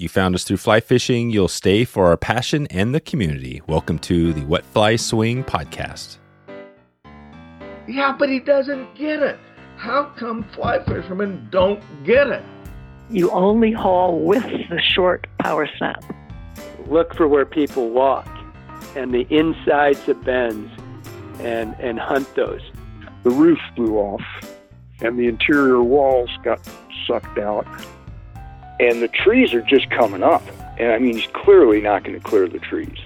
You found us through fly fishing. You'll stay for our passion and the community. Welcome to the Wet Fly Swing podcast. Yeah, but he doesn't get it. How come fly fishermen don't get it? You only haul with the short power snap. Look for where people walk and the insides of bends and, and hunt those. The roof blew off and the interior walls got sucked out and the trees are just coming up. And I mean, he's clearly not going to clear the trees.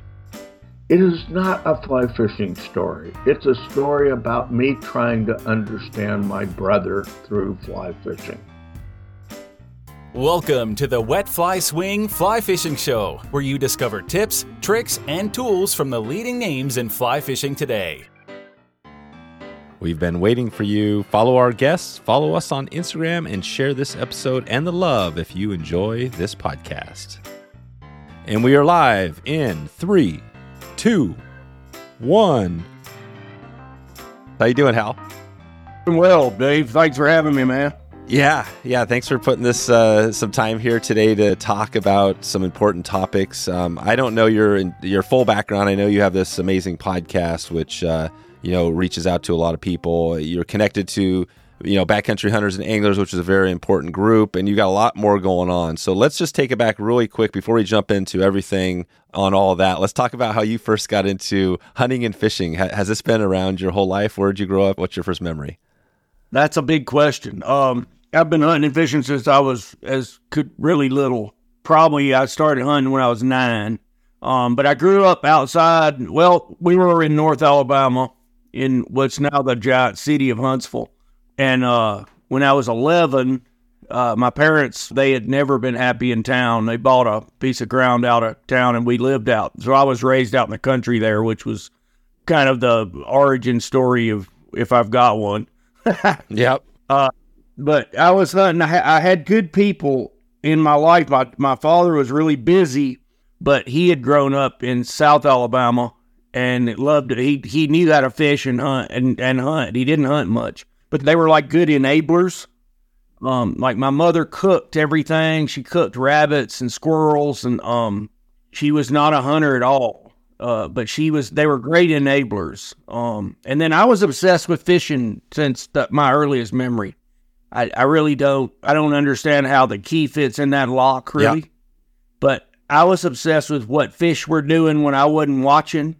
It is not a fly fishing story. It's a story about me trying to understand my brother through fly fishing. Welcome to the Wet Fly Swing Fly Fishing Show, where you discover tips, tricks, and tools from the leading names in fly fishing today. We've been waiting for you. Follow our guests, follow us on Instagram, and share this episode and the love if you enjoy this podcast. And we are live in three, two, one. How you doing, Hal? Well, Dave, thanks for having me, man. Yeah, yeah. Thanks for putting this uh, some time here today to talk about some important topics. Um, I don't know your your full background. I know you have this amazing podcast, which uh, you know reaches out to a lot of people. You're connected to you know backcountry hunters and anglers, which is a very important group, and you got a lot more going on. So let's just take it back really quick before we jump into everything on all that. Let's talk about how you first got into hunting and fishing. has this been around your whole life? Where did you grow up? What's your first memory? That's a big question. Um, I've been hunting and fishing since I was as could really little. Probably I started hunting when I was nine. Um, but I grew up outside. Well, we were in North Alabama, in what's now the giant city of Huntsville. And uh, when I was 11, uh, my parents they had never been happy in town. They bought a piece of ground out of town, and we lived out. So I was raised out in the country there, which was kind of the origin story of if I've got one. yep. Uh, but I was hunting. I, I had good people in my life. My my father was really busy, but he had grown up in South Alabama and loved it. He he knew how to fish and hunt and, and hunt. He didn't hunt much, but they were like good enablers. Um, like my mother cooked everything. She cooked rabbits and squirrels, and um, she was not a hunter at all. Uh, but she was. They were great enablers. Um, and then I was obsessed with fishing since the, my earliest memory. I, I really don't I don't understand how the key fits in that lock really. Yeah. But I was obsessed with what fish were doing when I wasn't watching.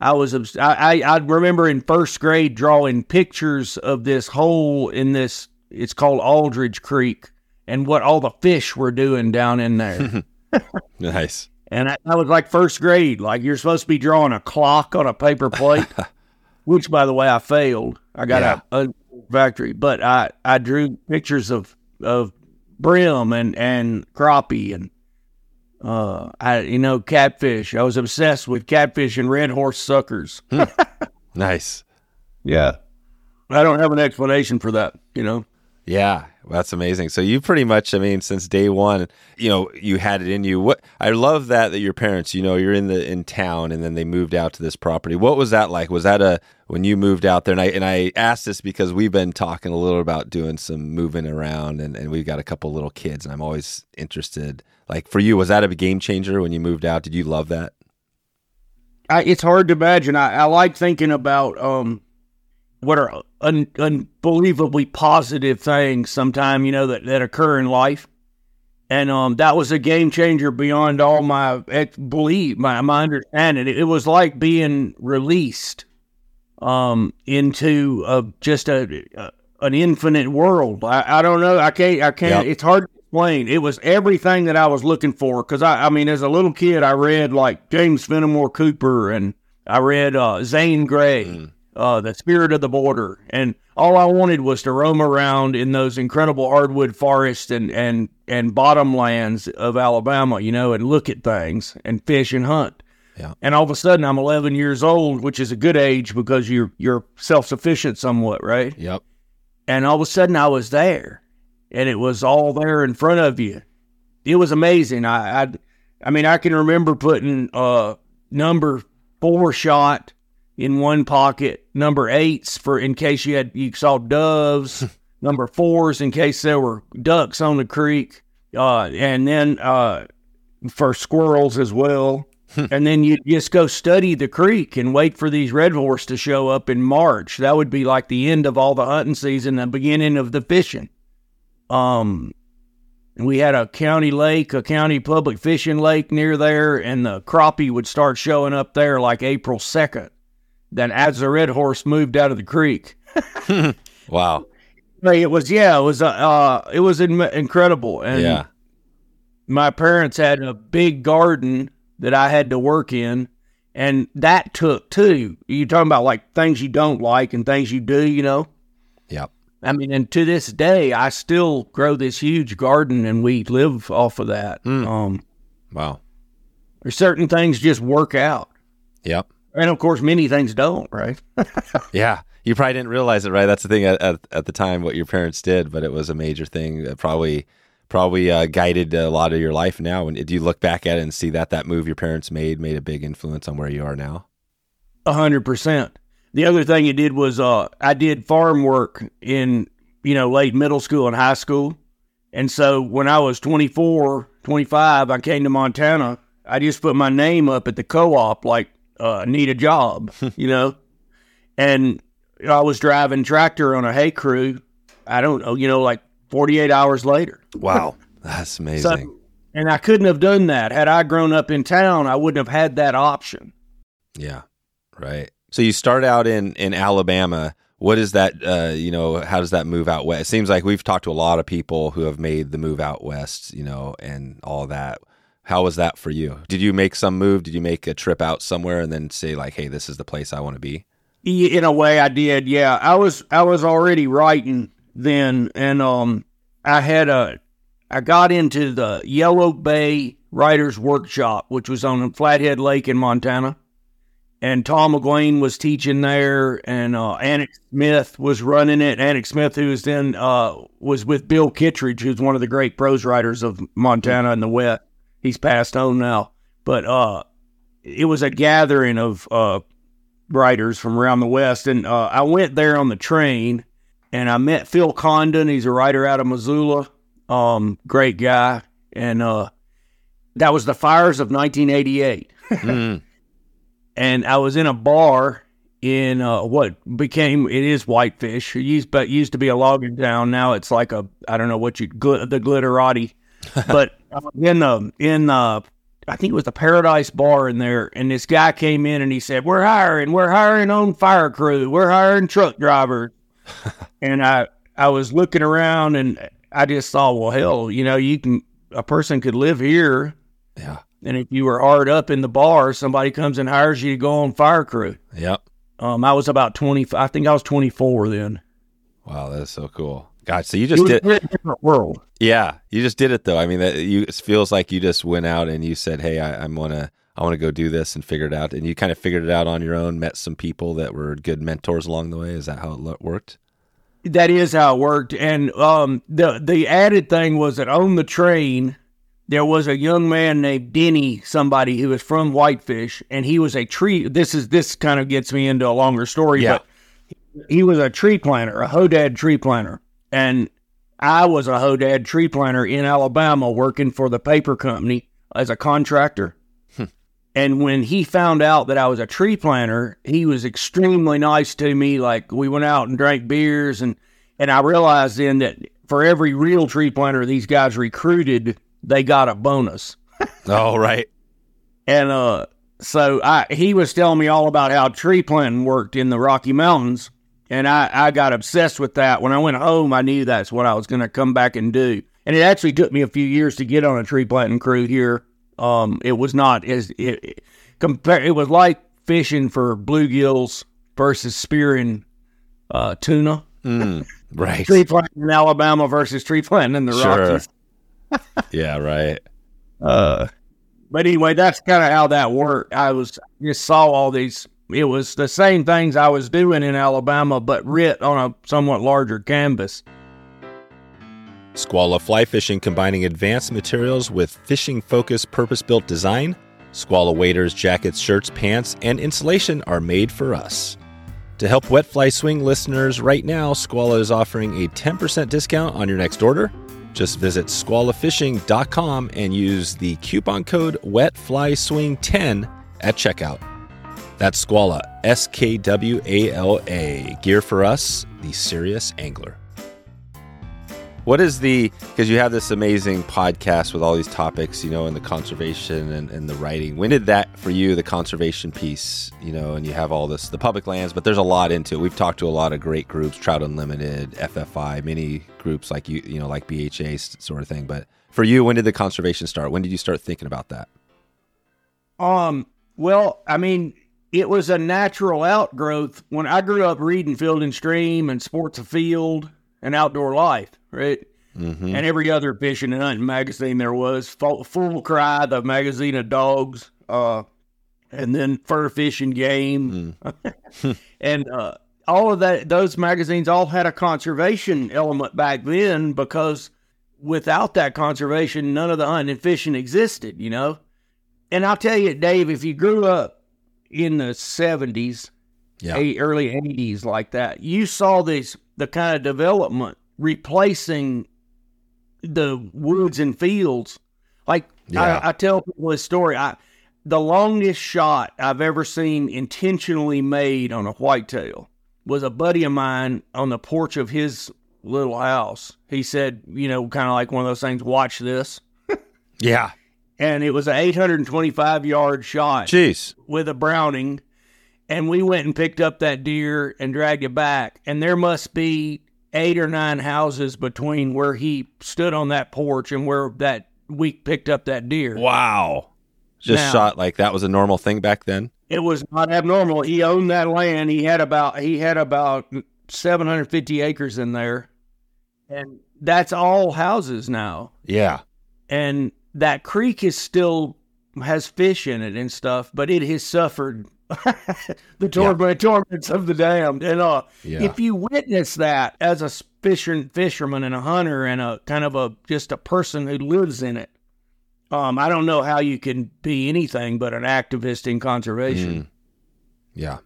I was I, I I remember in first grade drawing pictures of this hole in this it's called Aldridge Creek and what all the fish were doing down in there. nice. And I, I, was like first grade, like you're supposed to be drawing a clock on a paper plate, which by the way I failed. I got yeah. a, a factory, but I, I drew pictures of, of brim and, and crappie and uh, I you know catfish. I was obsessed with catfish and red horse suckers. hmm. Nice. Yeah. I don't have an explanation for that, you know. Yeah, that's amazing. So you pretty much, I mean, since day one, you know, you had it in you. What I love that that your parents, you know, you're in the in town, and then they moved out to this property. What was that like? Was that a when you moved out there? And I and I asked this because we've been talking a little about doing some moving around, and and we've got a couple little kids, and I'm always interested. Like for you, was that a game changer when you moved out? Did you love that? I, it's hard to imagine. I, I like thinking about um what are un- unbelievably positive things sometimes you know that, that occur in life and um, that was a game changer beyond all my ex- belief my, my understanding it, it, was like being released um, into a, just a, a, an infinite world I, I don't know i can't i can't yep. it's hard explain it was everything that i was looking for because I, I mean as a little kid i read like james fenimore cooper and i read uh, zane grey mm uh, the spirit of the border. And all I wanted was to roam around in those incredible hardwood forests and, and, and bottomlands of Alabama, you know, and look at things and fish and hunt. Yeah. And all of a sudden, I'm 11 years old, which is a good age because you're you're self sufficient somewhat, right? Yep. And all of a sudden, I was there, and it was all there in front of you. It was amazing. I I, I mean, I can remember putting uh number four shot in one pocket, number eights for in case you had you saw doves, number fours in case there were ducks on the creek, uh, and then uh, for squirrels as well. and then you just go study the creek and wait for these red horse to show up in March. That would be like the end of all the hunting season, the beginning of the fishing. Um, we had a county lake, a county public fishing lake near there, and the crappie would start showing up there like April 2nd. Then as the red horse moved out of the creek. wow. It was, yeah, it was, uh, uh it was in- incredible. And yeah. my parents had a big garden that I had to work in. And that took too. You talking about like things you don't like and things you do, you know? Yep. I mean, and to this day, I still grow this huge garden, and we live off of that. Mm. Um, wow. There's certain things just work out. Yep. And of course, many things don't, right? yeah. You probably didn't realize it, right? That's the thing at, at, at, the time what your parents did, but it was a major thing that probably probably uh, guided a lot of your life now. And do you look back at it and see that that move your parents made made a big influence on where you are now? A hundred percent. The other thing it did was uh, I did farm work in you know late middle school and high school, and so when I was 24, 25, I came to Montana. I just put my name up at the co-op like uh, need a job, you know, and I was driving tractor on a hay crew. I don't know, you know, like 48 hours later. Wow, that's amazing. So, and I couldn't have done that had I grown up in town. I wouldn't have had that option. Yeah, right. So you start out in in Alabama. What is that? Uh, you know, how does that move out west? It seems like we've talked to a lot of people who have made the move out west. You know, and all that. How was that for you? Did you make some move? Did you make a trip out somewhere and then say like, "Hey, this is the place I want to be"? In a way, I did. Yeah, I was I was already writing then, and um, I had a I got into the Yellow Bay Writers Workshop, which was on Flathead Lake in Montana and Tom McGuane was teaching there, and uh, Smith was running it. Annick Smith, who was then uh, was with Bill Kittredge, who's one of the great prose writers of Montana and the West. He's passed on now, but uh, it was a gathering of uh, writers from around the West, and uh, I went there on the train, and I met Phil Condon. He's a writer out of Missoula, um, great guy, and uh, that was the fires of 1988. mm and I was in a bar in uh, what became it is Whitefish. It used but used to be a logging town. Now it's like a I don't know what you gl- the glitterati, but uh, in the in uh, I think it was the Paradise Bar in there, and this guy came in and he said, "We're hiring, we're hiring on fire crew, we're hiring truck drivers," and I I was looking around and I just thought, well, hell, you know, you can a person could live here, yeah and if you were hard up in the bar, somebody comes and hires you to go on fire crew. Yep. Um, I was about twenty. I think I was twenty four then. Wow, that's so cool. God, so you just did a different world. Yeah, you just did it though. I mean, that you it feels like you just went out and you said, "Hey, I, I'm gonna I want to go do this and figure it out." And you kind of figured it out on your own. Met some people that were good mentors along the way. Is that how it worked? That is how it worked. And um, the the added thing was that on the train there was a young man named Denny, somebody who was from Whitefish, and he was a tree. This is this kind of gets me into a longer story, yeah. but he was a tree planter, a Hoedad tree planter, and I was a Hoedad tree planter in Alabama, working for the paper company as a contractor. Hmm. And when he found out that I was a tree planter, he was extremely nice to me. Like we went out and drank beers, and and I realized then that for every real tree planter these guys recruited they got a bonus. all right. And uh, so I he was telling me all about how tree planting worked in the Rocky Mountains, and I I got obsessed with that. When I went home, I knew that's what I was going to come back and do. And it actually took me a few years to get on a tree planting crew here. Um, it was not as it, it compare. It was like fishing for bluegills versus spearing uh, tuna. Mm, right. tree planting in Alabama versus tree planting in the sure. Rockies yeah, right. Uh, but anyway, that's kind of how that worked. I was just saw all these. It was the same things I was doing in Alabama, but writ on a somewhat larger canvas. Skwala Fly Fishing combining advanced materials with fishing focused purpose built design. Skwala waders, jackets, shirts, pants, and insulation are made for us. To help Wet Fly Swing listeners right now, Skwala is offering a 10% discount on your next order. Just visit skwalafishing.com and use the coupon code WetFlySwing10 at checkout. That's Skwala, S K W A L A. Gear for us, the serious angler. What is the, because you have this amazing podcast with all these topics, you know, and the conservation and, and the writing. When did that for you, the conservation piece, you know, and you have all this, the public lands, but there's a lot into it. We've talked to a lot of great groups, Trout Unlimited, FFI, many groups like you, you know, like BHA sort of thing. But for you, when did the conservation start? When did you start thinking about that? Um, well, I mean, it was a natural outgrowth when I grew up reading Field and Stream and Sports Afield and Outdoor Life, right? Mm-hmm. And every other fishing and hunting magazine there was. Full, Full Cry, the magazine of dogs, uh, and then Fur Fishing Game. and uh, all of that, those magazines all had a conservation element back then because without that conservation, none of the hunting and fishing existed, you know? And I'll tell you, Dave, if you grew up in the 70s, Yeah. eight, early 80s like that, you saw this the kind of development replacing the woods and fields. Like Yeah. I, I tell people this story. I the longest shot I've ever seen intentionally made on a whitetail was a buddy of mine on the porch of his little house. He said, you know, kind of like one of those things, watch this. Yeah. And it was an 825 yard shot Jeez. with a Browning, and we went and picked up that deer and dragged it back. And there must be eight or nine houses between where he stood on that porch and where that we picked up that deer. Wow. Just Now- shot like that was a normal thing back then. It was not abnormal. He owned that land. He had about he had about 750 acres in there, and that's all houses now. Yeah. and that creek is still has fish in it and stuff, but it has suffered the torment, torments of the damned. And uh, Yeah. if you witness that as a fisher, fisherman and a hunter and a kind of a just a person who lives in it, um, I don't know how you can be anything but an activist in conservation. Mm. Yeah.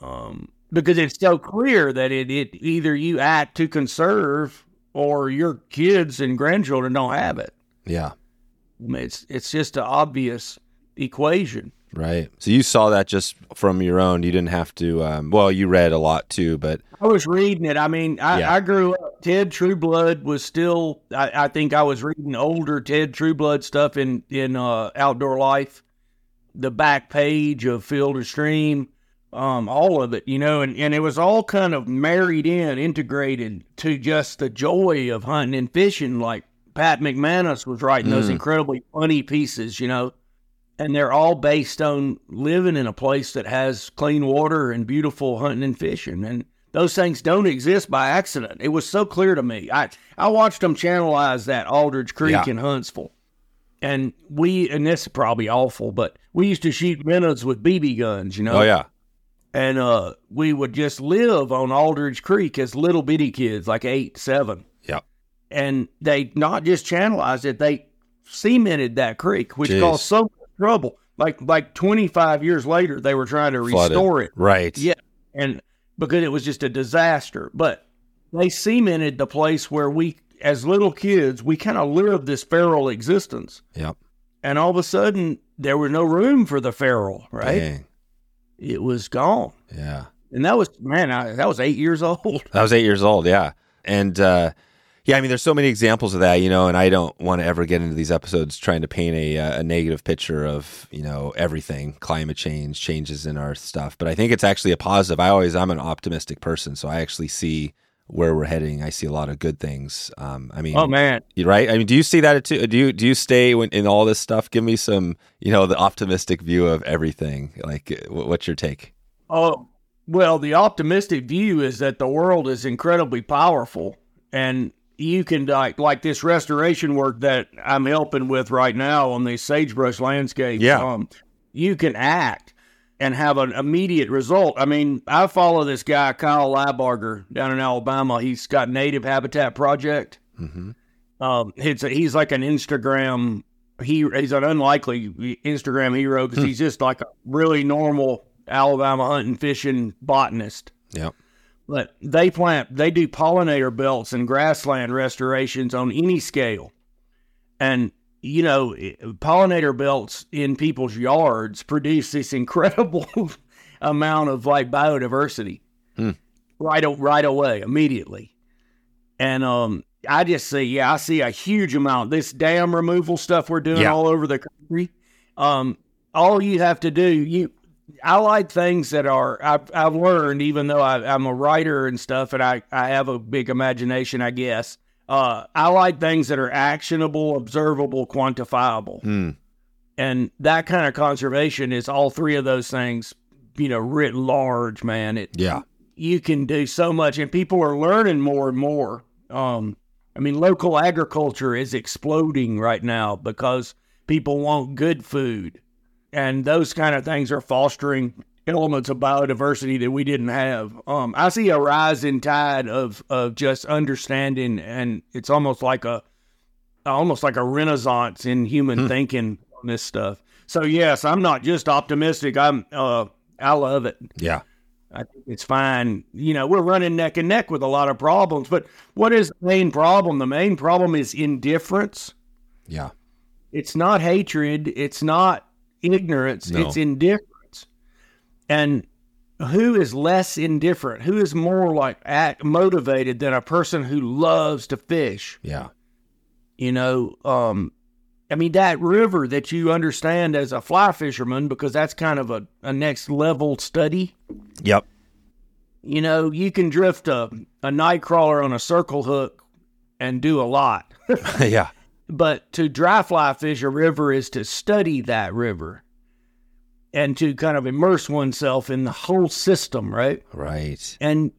Um, because it's so clear that it, it either you act to conserve or your kids and grandchildren don't have it. Yeah. It's it's just an obvious equation. Right. So you saw that just from your own. You didn't have to. Um, well, you read a lot too, but I was reading it. I mean, I, Yeah. I grew up. Ted Trueblood was still. I, I think I was reading older Ted Trueblood stuff in in uh, Outdoor Life, the back page of Field or Stream, um, all of it, you know, and, and it was all kind of married in, integrated to just the joy of hunting and fishing. Like Pat McManus was writing those Mm. incredibly funny pieces, you know, and they're all based on living in a place that has clean water and beautiful hunting and fishing. And those things don't exist by accident. It was so clear to me. I, I watched them channelize that Aldridge Creek Yeah. in Huntsville. And we, and this is probably awful, but we used to shoot minnows with BB guns, you know? oh yeah, And uh, we would just live on Aldridge Creek as little bitty kids, like eight, seven. yeah, And they not just channelized it, they cemented that creek, which Jeez. caused so much trouble. Like like 25 years later, they were trying to Flooded. restore it. Right. Yeah, and because it was just a disaster. But they cemented the place where we, as little kids, we kind of lived this feral existence. Yep. And all of a sudden, there was no room for the feral, right? Dang. It was gone. Yeah. And that was, man, I, that was eight years old. I was eight years old. Yeah. And uh, yeah, I mean, there's so many examples of that, you know, and I don't want to ever get into these episodes trying to paint a, uh, a negative picture of, you know, everything, climate change, changes in our stuff. But I think it's actually a positive. I always, I'm an optimistic person. So I actually see where we're heading. I see a lot of good things. Um, I mean, Oh, man. right? I mean, do you see that too? Do you do you stay when, in all this stuff? Give me some, you know, the optimistic view of everything. Like, uh, what's your take? Oh, well, the optimistic view is that the world is incredibly powerful and you can like like this restoration work that I'm helping with right now on these sagebrush landscapes. Yeah. Um, you can act and have an immediate result. I mean, I follow this guy Kyle Lybarger down in Alabama. He's got Native Habitat Project. hmm Um, it's a, he's like an Instagram. He he's an unlikely Instagram hero because he's just like a really normal Alabama hunting fishing botanist. Yep. But they plant they do pollinator belts and grassland restorations on any scale and you know pollinator belts in people's yards produce this incredible amount of like biodiversity Hmm. right right away immediately and um i just see yeah i see a huge amount this dam removal stuff we're doing Yeah. all over the country um all you have to do you I like things that are I've, I've learned, even though I, I'm a writer and stuff, and I, I have a big imagination, I guess. Uh, I like things that are actionable, observable, quantifiable, Hmm. and that kind of conservation is all three of those things. You know, writ large, man. It Yeah. you can do so much, and people are learning more and more. Um, I mean, local agriculture is exploding right now because people want good food, and those kind of things are fostering elements of biodiversity that we didn't have. Um, I see a rising tide of of just understanding, and it's almost like a almost like a renaissance in human thinking on this stuff. So yes, I'm not just optimistic. I'm uh, I love it. Yeah. I think it's fine. You know, we're running neck and neck with a lot of problems, but what is the main problem? The main problem is indifference. Yeah. It's not hatred. It's not ignorance. No. It's indifference. And who is less indifferent? Who is more like act, motivated than a person who loves to fish? Yeah. You know, um, I mean, that river that you understand as a fly fisherman, because that's kind of a, a next level study. Yep. You know, you can drift a, a night crawler on a circle hook and do a lot. yeah. But to dry fly fish a river is to study that river and to kind of immerse oneself in the whole system, right? Right. And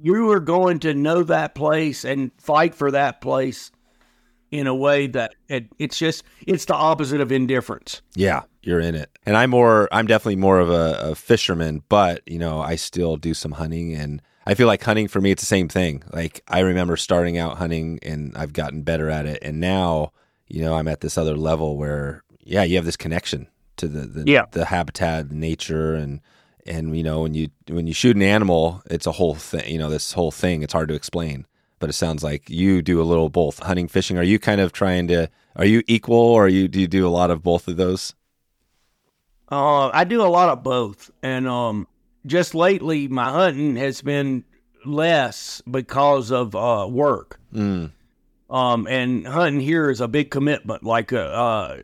you are going to know that place and fight for that place in a way that it, it's just it's the opposite of indifference. Yeah, you're in it. And I'm more I'm definitely more of a, a fisherman, but you know, I still do some hunting and I feel like hunting for me it's the same thing. Like I remember starting out hunting and I've gotten better at it and now, you know, I'm at this other level where yeah, you have this connection to the the, Yeah. the habitat, nature and and you know, when you when you shoot an animal, it's a whole thing, you know, this whole thing, it's hard to explain. But it sounds like you do a little both hunting, fishing. Are you kind of trying to are you equal or are you do you do a lot of both of those? Uh, I do a lot of both, and um, just lately my hunting has been less because of uh, work. Mm. Um, and hunting here is a big commitment. Like, uh, uh,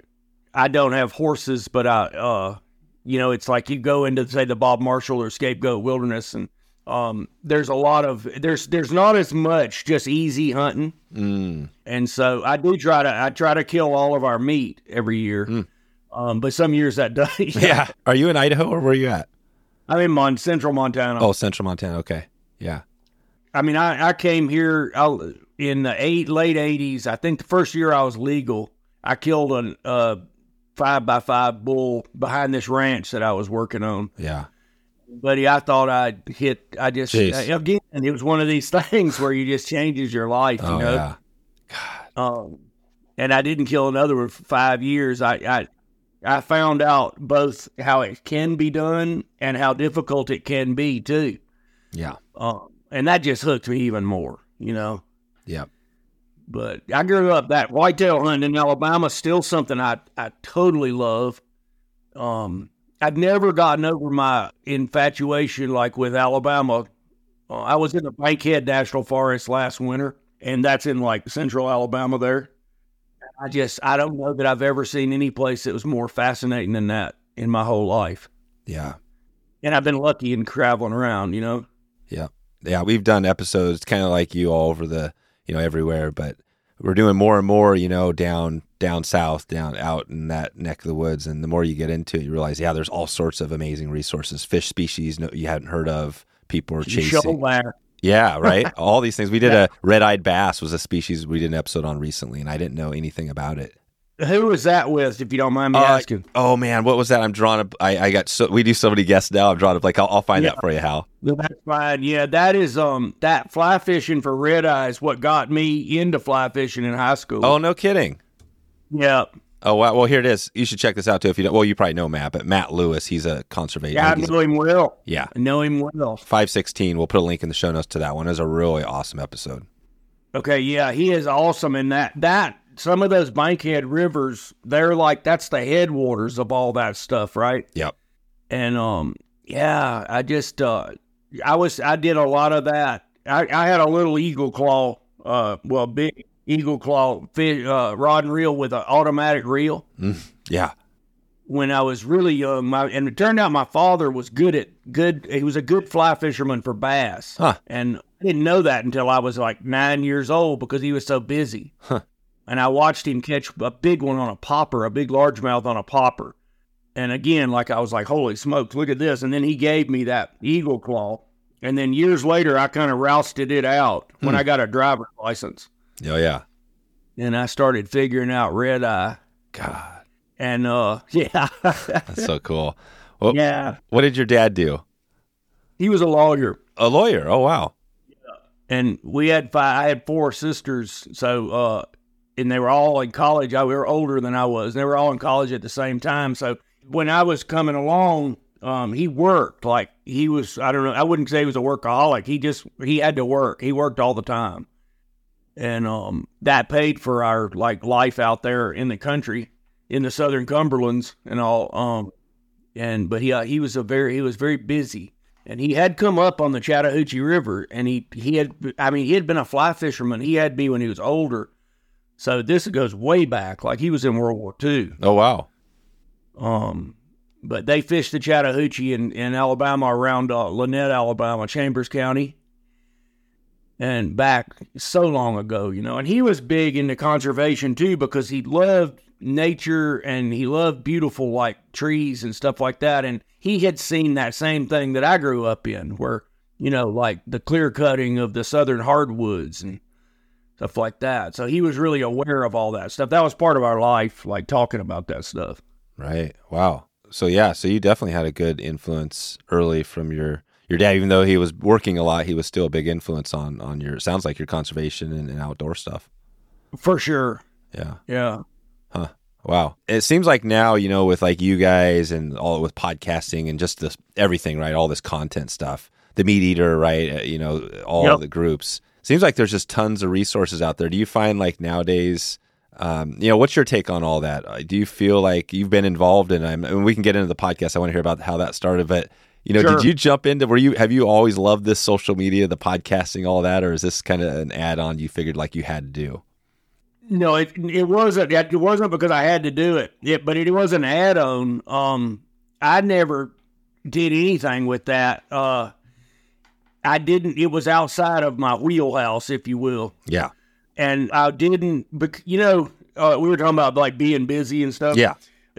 I don't have horses, but I, uh, you know, it's like you go into say the Bob Marshall or Scapegoat Wilderness, and um, there's a lot of there's there's not as much just easy hunting, Mm. and so I do try to I try to kill all of our meat every year. Um, but some years that does. Yeah. Are you in Idaho or where are you at? I'm in Mon- central Montana. Oh, Central Montana. Okay. Yeah. I mean, I, I came here I, in the eight late '80s. I think the first year I was legal, I killed a, a five by five bull behind this ranch that I was working on. Yeah. Buddy, I thought I'd hit. I just Jeez. again, it was one of these things where you just changes your life. You Oh, know. yeah. Um, and I didn't kill another one for five years. I, I I found out both how it can be done and how difficult it can be too. Yeah. Um, and that just hooked me even more. You know. Yeah. But I grew up that whitetail hunting in Alabama still something I I totally love. Um, I'd never gotten over my infatuation like with Alabama. Uh, I was in the Bankhead National Forest last winter, and that's in like central Alabama there. I just I don't know that I've ever seen any place that was more fascinating than that in my whole life. Yeah. And I've been lucky in traveling around, you know. Yeah. Yeah. We've done episodes kind of like you all over the, you know, everywhere, but we're doing more and more, you know, down, down south, down out in that neck of the woods. And the more you get into it, you realize, yeah, there's all sorts of amazing resources, fish species no, you hadn't heard of, people are chasing. Yeah, right. All these things. We did a red-eyed bass was a species we did an episode on recently, and I didn't know anything about it. Who was that with, if you don't mind me Uh, asking? Oh man, what was that? I'm drawing up. I, I got so we do so many guests now. I'm drawing up. Like I'll, I'll find Yeah. that for you, Hal. Well, That's fine. Yeah, that is um that fly fishing for red eyes. what got me into fly fishing in high school. Oh no, kidding. yeah. Oh wow! Well, here it is. You should check this out too. If you don't, well, you probably know Matt, but Matt Lewis, he's a conservation. Yeah, I know him well. yeah, I know him well. five sixteen. We'll put a link in the show notes to that one. It was a really awesome episode. Okay, yeah, he is awesome in that. That some of those Bankhead rivers, they're like that's the headwaters of all that stuff, right? Yep. And um, yeah, I just uh, I was I did a lot of that. I, I had a little eagle claw, uh, well, big eagle claw fish, uh, rod and reel with an automatic reel Yeah. when I was really young. My, and it turned out my father was good at good. He was a good fly fisherman for bass, Huh. and I didn't know that until I was like nine years old because he was so busy. And I watched him catch a big one on a popper, a big largemouth on a popper. And again, like I was like, "Holy smokes, look at this!" And then he gave me that eagle claw. And then years later, I kind of rousted it out when I got a driver's license, Oh yeah. and I started figuring out red eye. God, And uh, yeah, that's so cool. Well, yeah, what did your dad do? he was a lawyer. A lawyer. Oh wow. and we had five. I had four sisters, so uh, and they were all in college. I we were older than I was. They were all in college at the same time. So when I was coming along, um, he worked like he was. I don't know. I wouldn't say he was a workaholic. He just he had to work. He worked all the time, and um, that paid for our like life out there in the country, in the Southern Cumberlands and all. Um, and but he uh, he was a very he was very busy and he had come up on the Chattahoochee River, and he he had I mean he had been a fly fisherman. He had me when he was older, so this goes way back. Like he was in World War II. Oh wow. Um, but they fished the Chattahoochee in in Alabama around uh, Lanett, Alabama, Chambers County, and back so long ago, you know. And he was big into conservation too because he loved nature and he loved beautiful like trees and stuff like that. And he had seen that same thing that I grew up in, where you know, like the clear cutting of the southern hardwoods and stuff like that. So he was really aware of all that stuff. That was part of our life, like talking about that stuff. Right. Wow. So yeah, so you definitely had a good influence early from your your dad. Even though he was working a lot, he was still a big influence on on your. Sounds like your conservation and, and outdoor stuff. For sure. Yeah. Yeah. Huh. Wow. It seems like now, you know, with like you guys and all with podcasting and just this everything, right? All this content stuff, the meat eater, right? Uh, You know, all Yep. the groups. Seems like there's just tons of resources out there. Do you find like nowadays, um, you know, what's your take on all that? Uh, Do you feel like you've been involved in, I'm- and we can get into the podcast. I want to hear about how that started, but you know, Sure. did you jump into, were you, have you always loved this social media, the podcasting, all that, or is this kind of an add on you figured like you had to do? No, it it wasn't. It wasn't because I had to do it. it but it was an add-on. Um, I never did anything with that. Uh, I didn't. It was outside of my wheelhouse, if you will, Yeah. and I didn't. You know, uh, we were talking about like being busy and stuff. Yeah.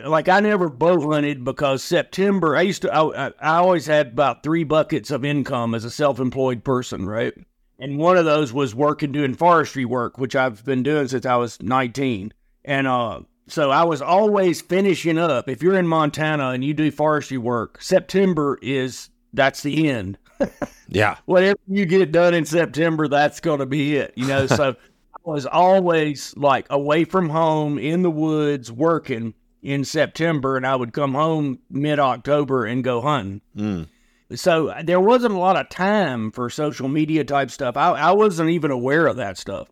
Like I never bow hunted because September. I used to. I, I- always had about three buckets of income as a self-employed person, right? And one of those was working doing forestry work, which I've been doing since I was 19. And uh, so I was always finishing up. If you're in Montana and you do forestry work, September is that's the end. Yeah. Whatever you get done in September, that's going to be it. You know, so I was always like away from home in the woods working in September, and I would come home mid October and go hunting. Mm. So there wasn't a lot of time for social media type stuff. I, I wasn't even aware of that stuff.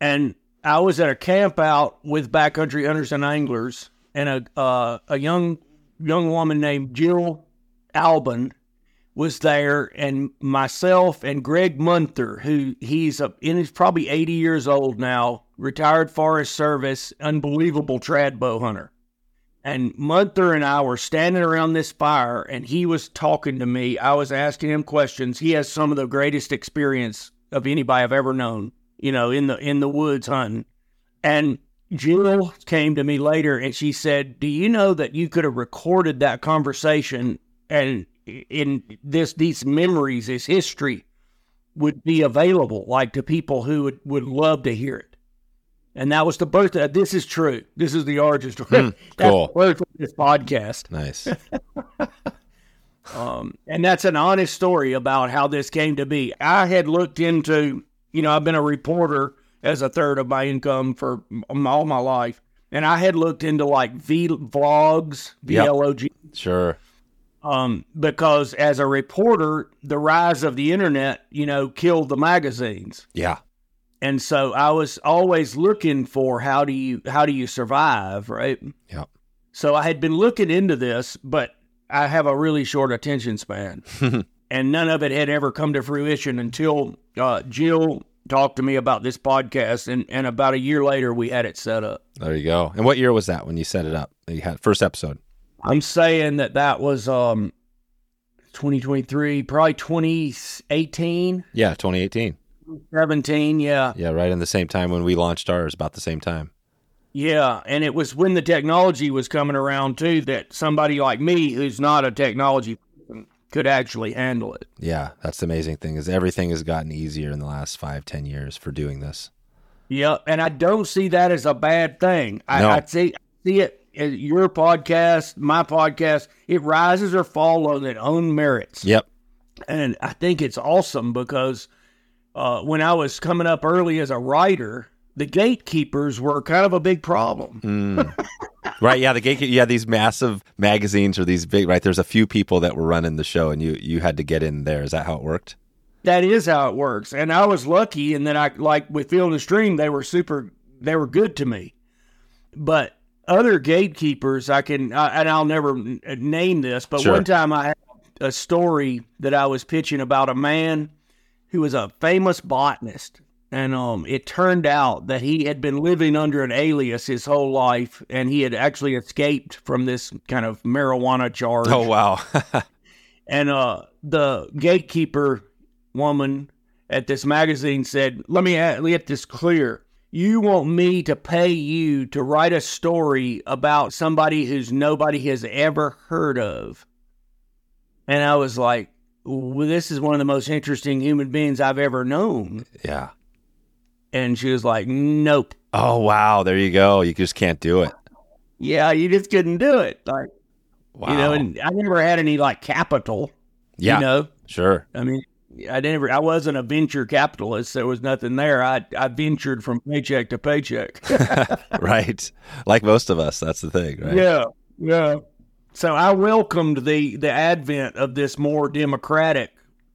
And I was at a camp out with backcountry hunters and anglers, and a uh, a young young woman named Jill Albin was there, and myself and Greg Munther, who he's a and he's probably eighty years old now, retired Forest Service, unbelievable trad bow hunter. And Munther and I were standing around this fire, and he was talking to me. I was asking him questions. He has some of the greatest experience of anybody I've ever known, you know, in the in the woods hunting. And Jill came to me later, and she said, "Do you know that you could have recorded that conversation, and in this these memories, this history, would be available, like to people who would would love to hear it." And that was the birth. Of, this is true. This is the origin story. That's cool. of this podcast. Nice. Um, and that's an honest story about how this came to be. I had looked into, you know, I've been a reporter as a third of my income for all my life. and I had looked into like V vlogs, vlog. Yep. L O G, Sure. um, because as a reporter, the rise of the internet, you know, killed the magazines. Yeah. And so I was always looking for how do you how do you survive, right? Yep. So I had been looking into this, but I have a really short attention span, and none of it had ever come to fruition until uh, Jill talked to me about this podcast, and and about a year later we had it set up. There you go. And what year was that when you set it up? You had first episode. I'm saying that that was um 2023, probably 2018, Yeah, 2018. 17, yeah. Yeah, right in the same time when we launched ours, about the same time. Yeah, and it was when the technology was coming around too that somebody like me, who's not a technology person, could actually handle it. Yeah, that's the amazing thing is everything has gotten easier in the last five, ten years for doing this. Yeah, and I don't see that as a bad thing. I, No. I see see it as your podcast, my podcast. It rises or falls on its own merits, Yep. and I think it's awesome because uh, when I was coming up early as a writer, the gatekeepers were kind of a big problem. Mm. right. Yeah. The gate. You had these massive magazines or these big. Right. There's a few people that were running the show, and you you had to get in there. Is that how it worked? That is how it works. And I was lucky and then I like with Field and Stream, they were super they were good to me. But other gatekeepers, I can I, and I'll never name this, but Sure. one time I had a story that I was pitching about a man who was a famous botanist. And um, it turned out that he had been living under an alias his whole life, and he had actually escaped from this kind of marijuana charge. Oh wow. And uh, the gatekeeper woman at this magazine said, "Let me get this clear. You want me to pay you to write a story about somebody who's nobody has ever heard of?" And I was like, "This is one of the most interesting human beings I've ever known." yeah. And she was like, "Nope. Oh wow. There you go. You just can't do it. Yeah, you just couldn't do it." Like, Wow. you know, and I never had any like capital. yeah. You know, Sure. I mean, I never, I wasn't a venture capitalist. There was nothing there. I, I ventured from paycheck to paycheck. right. Like most of us. That's the thing. Right. Yeah, yeah. So I welcomed the the advent of this more democratic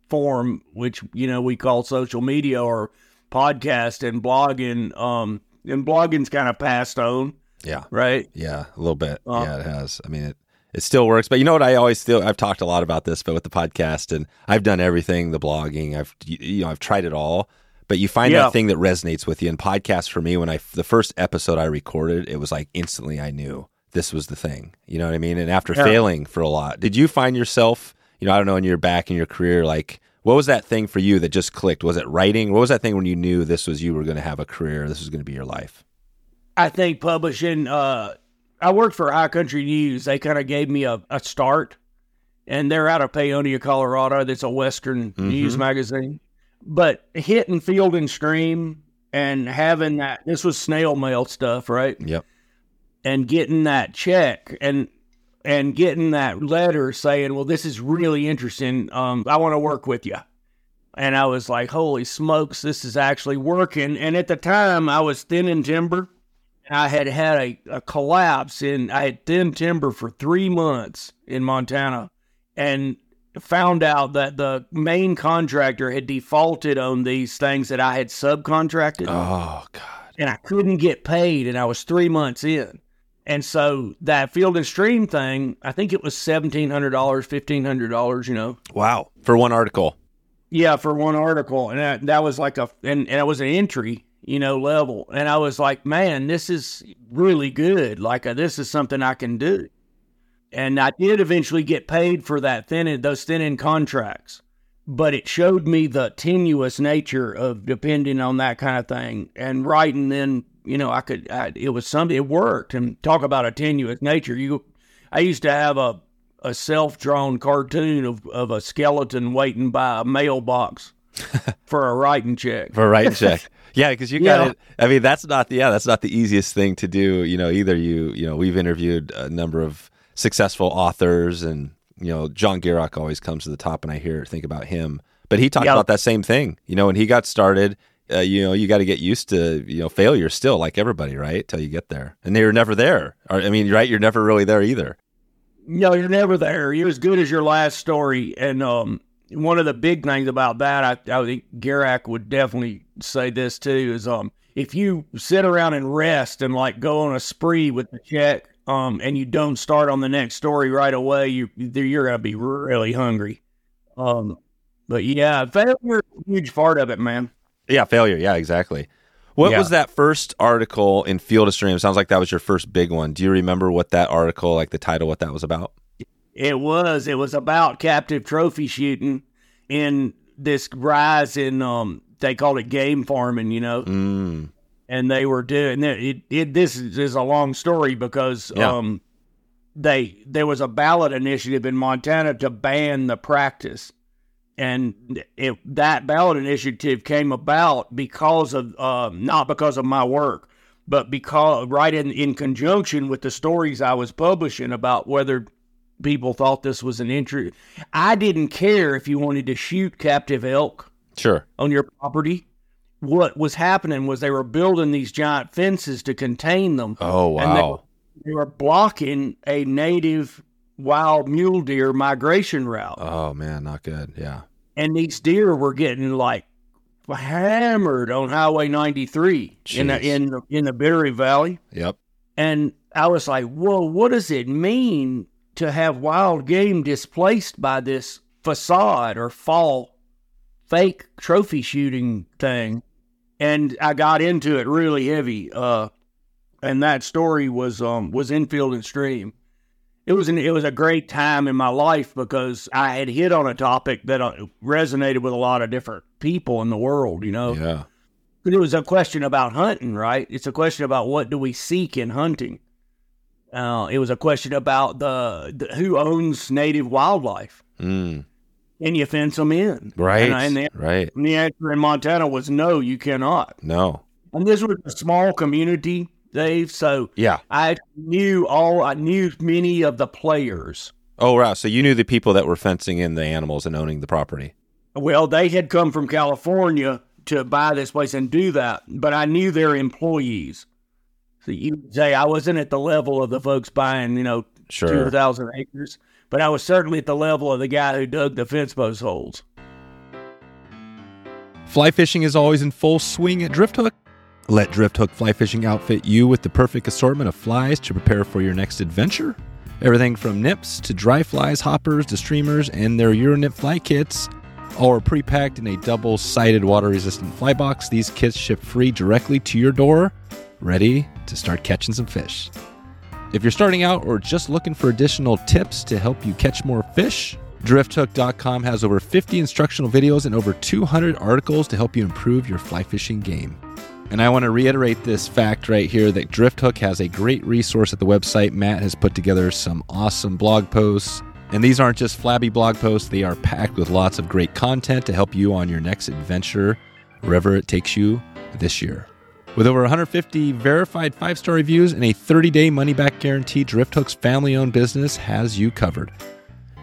form, which you know we call social media or podcast and blogging. Um, and blogging's kind of passed on, Yeah. right? Yeah, a little bit. Uh, yeah, it has. I mean, it it still works. But you know what? I always still I've talked a lot about this, but with the podcast and I've done everything, the blogging. I've you- you know I've tried it all. But you find Yeah. that thing that resonates with you. And podcasts for me, when I the first episode I recorded, it was like instantly I knew this was the thing. You know what I mean? And after Yeah. failing for a lot, did you find yourself? You know, I don't know, in your back in your career, like what was that thing for you that just clicked? Was it writing? What was that thing when you knew this was you were going to have a career? This was going to be your life? I think publishing. Uh, I worked for High Country News. They kind of gave me a, a start, and they're out of Paonia, Colorado. That's a Western news magazine. But hitting Field and Stream and having that. This was snail mail stuff, right? Yep. And getting that check and and getting that letter saying, "Well, this is really interesting. Um, I want to work with you." And I was like, "Holy smokes, this is actually working!" And at the time, I was thinning timber. I had had a, a collapse in. I had thinned timber for three months in Montana, and found out that the main contractor had defaulted on these things that I had subcontracted Oh God. and I couldn't get paid, and I was three months in. And so that field and stream thing, I think it was seventeen hundred dollars, fifteen hundred dollars, you know. Wow. For one article. Yeah, for one article, and that, that was like a, and, and it was an entry, you know, level, and I was like, man, this is really good. Like uh, this is something I can do. And I did eventually get paid for that thin those thin end contracts, but it showed me the tenuous nature of depending on that kind of thing. And writing then, you know, I could, I, it was something, it worked. And talk about a tenuous nature. You, I used to have a a self drawn cartoon of of a skeleton waiting by a mailbox for a writing check. for a writing check. Yeah, because you got Yeah. it. I mean, that's not the yeah, that's not the easiest thing to do. You know, either you you know we've interviewed a number of successful authors, and you know John Gierach always comes to the top, and I hear think about him. But he talked Yeah. about that same thing. You know, when he got started, uh, you know, you got to get used to you know failure still, like everybody, right? Till you get there, and were never there. I mean, right? You're never really there either. No, you're never there. You're as good as your last story. And um, one of the big things about that, I, I think Gierach would definitely say this too, is um, if you sit around and rest and like go on a spree with the check, um, and you don't start on the next story right away, you you're gonna be really hungry. Um, but yeah, failure is a huge part of it, man. Yeah, failure. Yeah, exactly. What Yeah. was that first article in Field of Stream? Sounds like that was your first big one. Do you remember what that article, like the title, what that was about? It was. It was about captive trophy shooting in this rise in um they called it game farming, you know. Mm, And they were doing it, it, it this is, is a long story because Yeah. um they there was a ballot initiative in Montana to ban the practice. And it, that ballot initiative came about because of um, not because of my work, but because right in in conjunction with the stories I was publishing about whether people thought this was an interest. I didn't care if you wanted to shoot captive elk sure. on your property. What was happening was they were building these giant fences to contain them. Oh And they- wow. They were blocking a native wild mule deer migration route. Oh man, not good. Yeah. And these deer were getting like hammered on Highway 93 in the, Jeez. in the, in the Bitterroot Valley. Yep. And I was like, whoa, what does it mean to have wild game displaced by this facade or fall fake trophy shooting thing? And I got into it really heavy. Uh, and that story was um was in Field and Stream. It was an, it was a great time in my life because I had hit on a topic that uh, resonated with a lot of different people in the world. You know, Yeah. it was a question about hunting, right? It's a question about what do we seek in hunting. Uh, it was a question about the, the who owns native wildlife. Mm, Can you fence them in? right. And, and the, right. and the answer in Montana was no, you cannot. No. And this was a small community, Dave. So Yeah. I knew all. I knew many of the players. Oh wow. So you knew the people that were fencing in the animals and owning the property. Well, they had come from California to buy this place and do that, but I knew their employees. So you say I wasn't at the level of the folks buying, you know, Sure. two thousand acres, but I was certainly at the level of the guy who dug the fence post holes. Fly fishing is always in full swing at Drifthook. Let Drifthook Fly Fishing outfit you with the perfect assortment of flies to prepare for your next adventure. Everything from nymphs to dry flies, hoppers to streamers, and their Euro nymph fly kits. All are pre-packed in a double-sided water-resistant fly box. These kits ship free directly to your door, ready to start catching some fish. If you're starting out or just looking for additional tips to help you catch more fish, drifthook.com has over 50 instructional videos and over 200 articles to help you improve your fly fishing game. And I want to reiterate this fact right here that Drifthook has a great resource at the website. Matt has put together some awesome blog posts. And these aren't just flabby blog posts, they are packed with lots of great content to help you on your next adventure, wherever it takes you this year. With over 150 verified five star reviews and a 30 day money back guarantee, Drifthook's family owned business has you covered.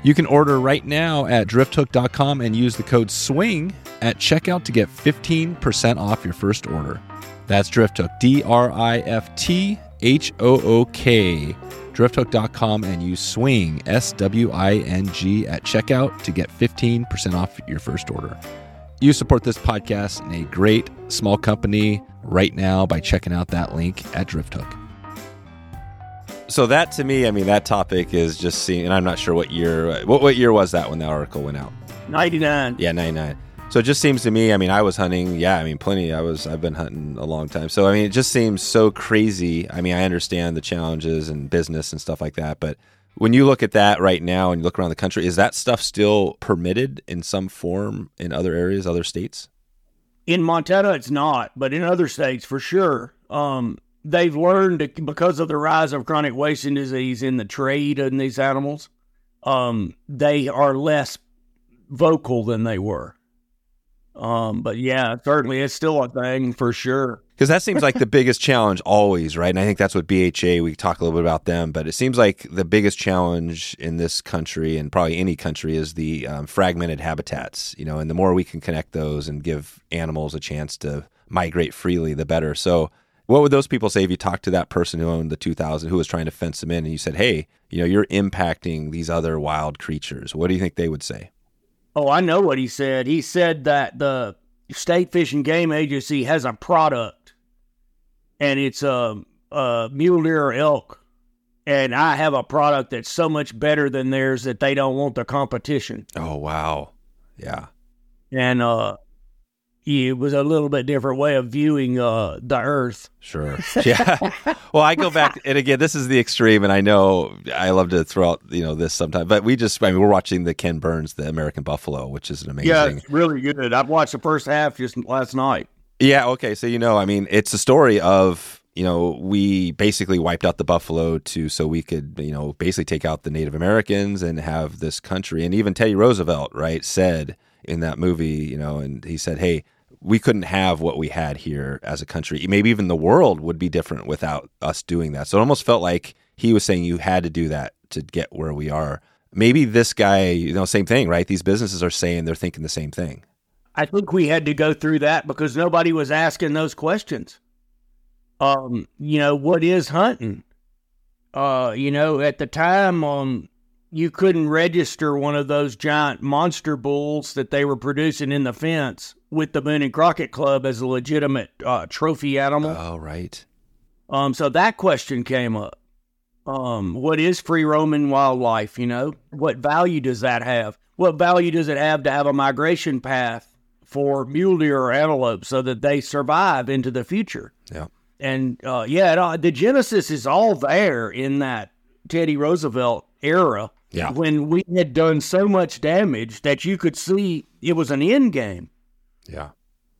You can order right now at drifthook.com and use the code SWING at checkout to get 15% off your first order. That's Drifthook, D R I F T H O O K, drifthook.com and use SWING, S W I N G, at checkout to get 15% off your first order. You support this podcast and a great small company right now by checking out that link at Drifthook. So that to me, I mean, that topic is just seeing, and I'm not sure what year, what, what year was that when that article went out? Ninety nine. Yeah, 99. So it just seems to me, I mean, I was hunting, yeah, I mean, plenty. I was, I've been hunting a long time. So, I mean, it just seems so crazy. I mean, I understand the challenges and business and stuff like that. But when you look at that right now and you look around the country, is that stuff still permitted in some form in other areas, other states? In Montana, it's not, but in other states, for sure. Um, they've learned because of the rise of chronic wasting disease in the trade in these animals. Um, they are less vocal than they were. Um, but yeah, certainly it's still a thing for sure. Because that seems like the biggest challenge always, right? And I think that's what BHA, we talk a little bit about them, but it seems like the biggest challenge in this country and probably any country is the um, fragmented habitats, you know, and the more we can connect those and give animals a chance to migrate freely, the better. So, what would those people say if you talked to that person who owned the 2000 who was trying to fence them in and you said, hey, you know, you're impacting these other wild creatures? What do you think they would say? Oh, I know what he said. He said that the State Fish and Game Agency has a product and it's a, a mule deer or elk. And I have a product that's so much better than theirs that they don't want the competition. Oh, wow. Yeah. And uh, it was a little bit different way of viewing uh, the earth. Sure. Yeah. well, I go back, and again, this is the extreme, and I know I love to throw out, you know, this sometimes, but we just, I mean, we're watching the Ken Burns, the American Buffalo, which is an amazing. Yeah, it's really good. I've watched the first half just last night. Yeah. Okay. So, you know, I mean, it's a story of, you know, we basically wiped out the buffalo to so we could, you know, basically take out the Native Americans and have this country. And even Teddy Roosevelt, right, said in that movie, you know, and he said, hey, we couldn't have what we had here as a country. Maybe even the world would be different without us doing that. So it almost felt like he was saying you had to do that to get where we are. Maybe this guy, you know, same thing, right? These businesses are saying they're thinking the same thing. I think we had to go through that because nobody was asking those questions. Um, you know, what is hunting? Uh, you know, at the time, um, you couldn't register one of those giant monster bulls that they were producing in the fence with the Boone and Crockett Club as a legitimate uh, trophy animal. Oh, right. Um, so that question came up. Um, what is free roaming wildlife? You know, what value does that have? What value does it have to have a migration path for mule deer or antelope so that they survive into the future? Yeah. And uh, yeah, it, the genesis is all there in that Teddy Roosevelt era. Yeah. When we had done so much damage that you could see it was an end game. Yeah.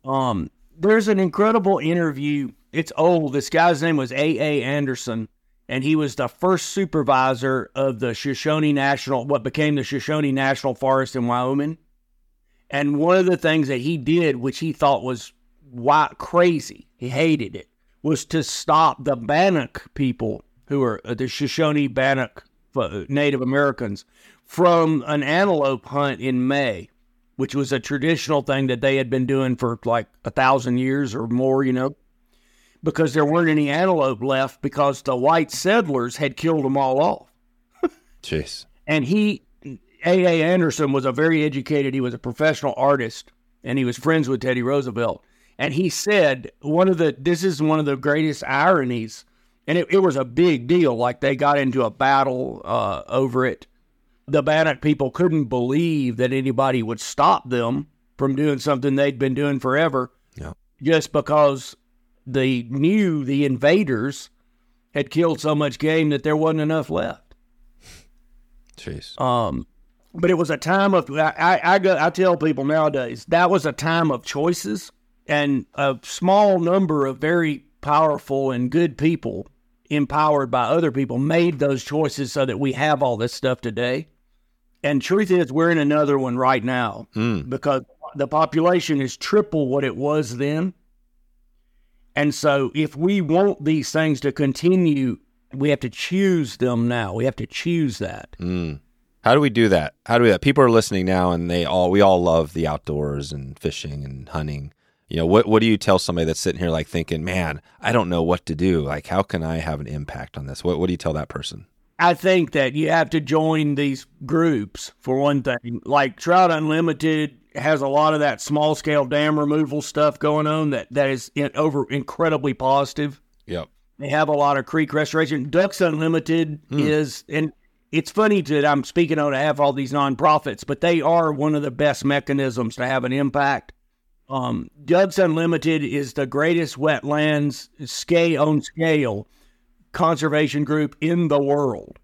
Um, there's an incredible interview. It's old. This guy's name was A. A. Anderson, and he was the first supervisor of the Shoshone National, what became the Shoshone National Forest in Wyoming. And one of the things that he did, which he thought was wild, crazy, he hated it, was to stop the Bannock people, who are uh, the Shoshone Bannock uh, Native Americans, from an antelope hunt in May which was a traditional thing that they had been doing for like a thousand years or more, you know, because there weren't any antelope left because the white settlers had killed them all off. Jeez. And he, A.A. Anderson, was a very educated, he was a professional artist, and he was friends with Teddy Roosevelt. And he said, one of the, this is one of the greatest ironies, and it, it was a big deal. Like they got into a battle uh, over it the Bannock people couldn't believe that anybody would stop them from doing something they'd been doing forever. Yeah. Just because they knew the invaders had killed so much game that there wasn't enough left. Jeez. Um, but it was a time of I, I, I, go, I tell people nowadays that was a time of choices and a small number of very powerful and good people empowered by other people made those choices so that we have all this stuff today. And truth is, we're in another one right now Mm. because the population is triple what it was then. And so, if we want these things to continue, we have to choose them now. We have to choose that. Mm. How do we do that? How do we do that? People are listening now, and they all we all love the outdoors and fishing and hunting. You know, what what do you tell somebody that's sitting here like thinking, man, I don't know what to do. Like, how can I have an impact on this? What what do you tell that person? I think that you have to join these groups for one thing. Like Trout Unlimited has a lot of that small scale dam removal stuff going on that that is in, over incredibly positive. Yep. They have a lot of creek restoration. Ducks Unlimited hmm. is, and it's funny that I'm speaking on behalf have all these nonprofits, but they are one of the best mechanisms to have an impact. Um, Ducks Unlimited is the greatest wetlands scale on scale conservation group in the world.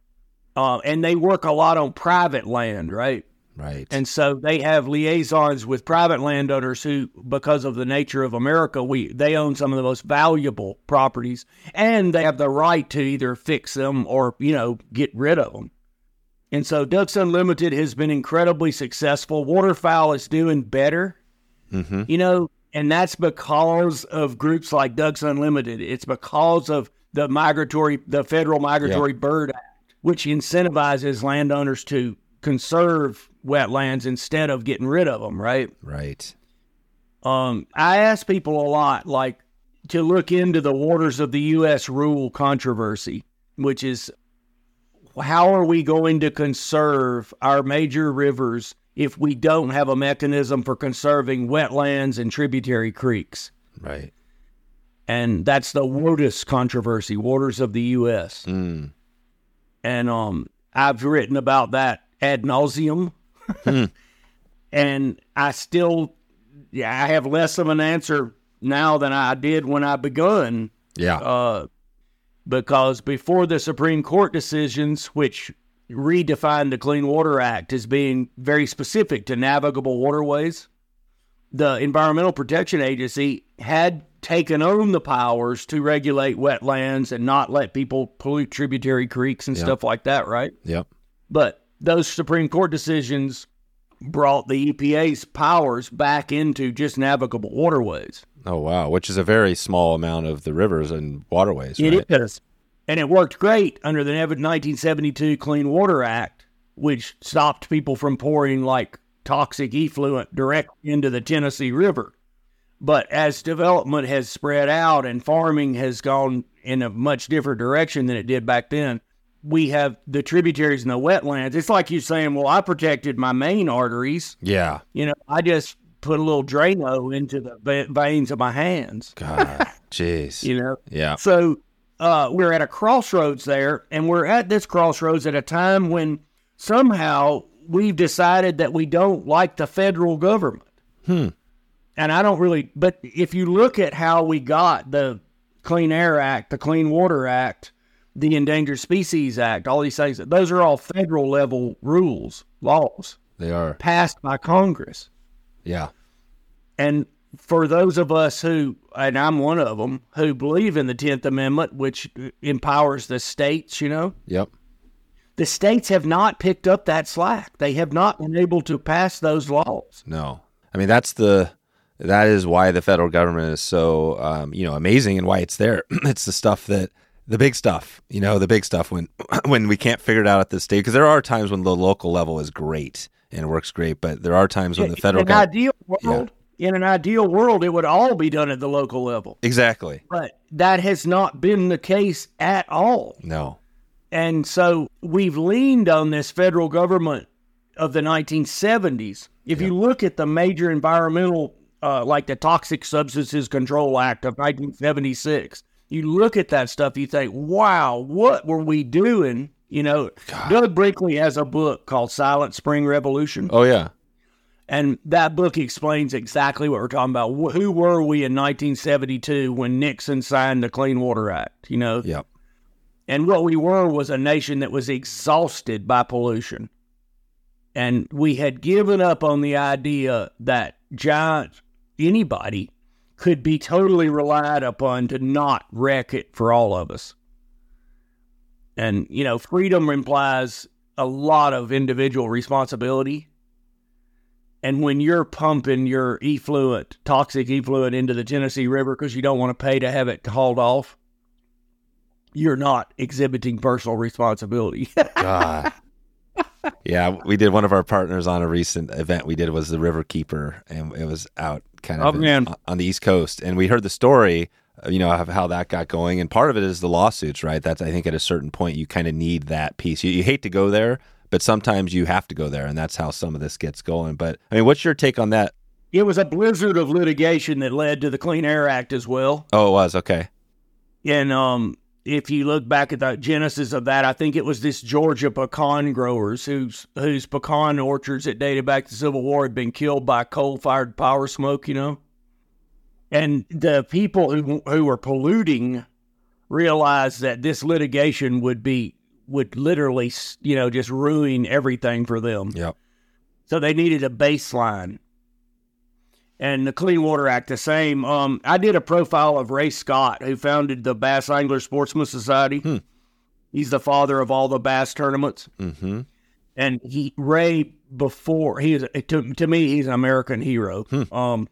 Uh, and they work a lot on private land, right? Right. And so they have liaisons with private landowners who, because of the nature of America, we they own some of the most valuable properties, and they have the right to either fix them or you know get rid of them. And so Ducks Unlimited has been incredibly successful. Waterfowl is doing better, mm-hmm. you know, and that's because of groups like Ducks Unlimited. It's because of the migratory, the federal migratory bird act, which incentivizes landowners to conserve wetlands instead of getting rid of them, right? Right. Um, I ask people a lot, like, to look into the waters of the U.S. rule controversy, which is how are we going to conserve our major rivers if we don't have a mechanism for conserving wetlands and tributary creeks? Right. And that's the WOTUS controversy, waters of the U.S. Mm. And um, I've written about that ad nauseum. and I still, yeah, I have less of an answer now than I did when I begun. Yeah. Uh, because before the Supreme Court decisions, which redefined the Clean Water Act as being very specific to navigable waterways, the Environmental Protection Agency had taken on the powers to regulate wetlands and not let people pollute tributary creeks and Yeah. stuff like that, right? Yep. But those Supreme Court decisions brought the EPA's powers back into just navigable waterways. Oh wow, which is a very small amount of the rivers and waterways, It right? is. And it worked great under the 1972 Clean Water Act, which stopped people from pouring like toxic effluent directly into the Tennessee River. But as development has spread out and farming has gone in a much different direction than it did back then, we have the tributaries and the wetlands. It's like you saying, well, I protected my main arteries. Yeah. You know, I just put a little Drano into the veins of my hands. God. Jeez. You know, Yeah. so uh, we're at a crossroads there, and we're at this crossroads at a time when somehow we've decided that we don't like the federal government. Hmm. And I don't really, but if you look at how we got the Clean Air Act, the Clean Water Act, the Endangered Species Act, all these things, those are all federal level rules, laws They are. passed by Congress. Yeah. And for those of us who, and I'm one of them, who believe in the 10th Amendment, which empowers the states, you know, Yep. the states have not picked up that slack. They have not been able to pass those laws. No. I mean, that's the that is why the federal government is so um, you know amazing and why it's there. it's the stuff that the big stuff, you know, the big stuff when when we can't figure it out at the state because there are times when the local level is great and works great, but there are times when the federal government ideal world, in an ideal world, it would all be done at the local level. exactly But that has not been the case at all. no And so we've leaned on this federal government of the 1970s. If you look at the major environmental, uh, like the Toxic Substances Control Act of 1976, you look at that stuff, you think, wow, what were we doing? You know, Doug Brinkley has a book called Silent Spring Revolution. oh yeah And that book explains exactly what we're talking about. Who were we in 1972 when Nixon signed the Clean Water Act? You know, yep and what we were was a nation that was exhausted by pollution. And we had given up on the idea that giant anybody could be totally relied upon to not wreck it for all of us. And, you know, freedom implies a lot of individual responsibility. And when you're pumping your effluent, toxic effluent into the Tennessee River because you don't want to pay to have it hauled off, you're not exhibiting personal responsibility. God. yeah, we did one of our partners on a recent event we did was the River Keeper, and it was out kind of Oh, man. on the East Coast, and we heard the story, uh, you know, of how that got going, and part of it is the lawsuits, right? That's I think at a certain point you kind of need that piece. You, you hate to go there, but sometimes you have to go there, and that's how some of this gets going. But I mean, what's your take on that? it was a blizzard of litigation that led to the Clean Air Act as well. Oh, it was okay. And um, if you look back at the genesis of that, I think it was this Georgia pecan growers whose whose pecan orchards that dated back to the Civil War had been killed by coal fired power smoke, you know. And the people who who were polluting realized that this litigation would be would literally, you know, just ruin everything for them. Yep. So they needed a baseline. And the Clean Water Act, the same. Um, I did a profile of Ray Scott, who founded the Bass Angler Sportsman Society. Hmm. He's the father of all the bass tournaments. Mm-hmm. And he Ray before he is to, to me he's an American hero. Um,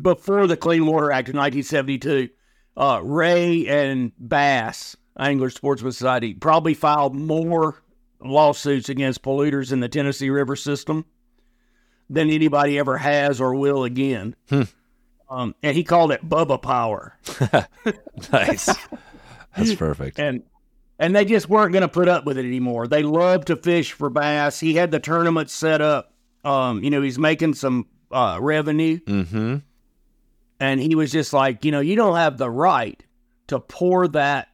before the Clean Water Act of 1972, uh, Ray and Bass Angler Sportsman Society probably filed more lawsuits against polluters in the Tennessee River system than anybody ever has or will again. um, and he called it Bubba Power. nice. That's perfect. and and they just weren't going to put up with it anymore. They loved to fish for bass. He had the tournament set up. Um, you know, he's making some uh, revenue, Mm-hmm. and he was just like, you know, you don't have the right to pour that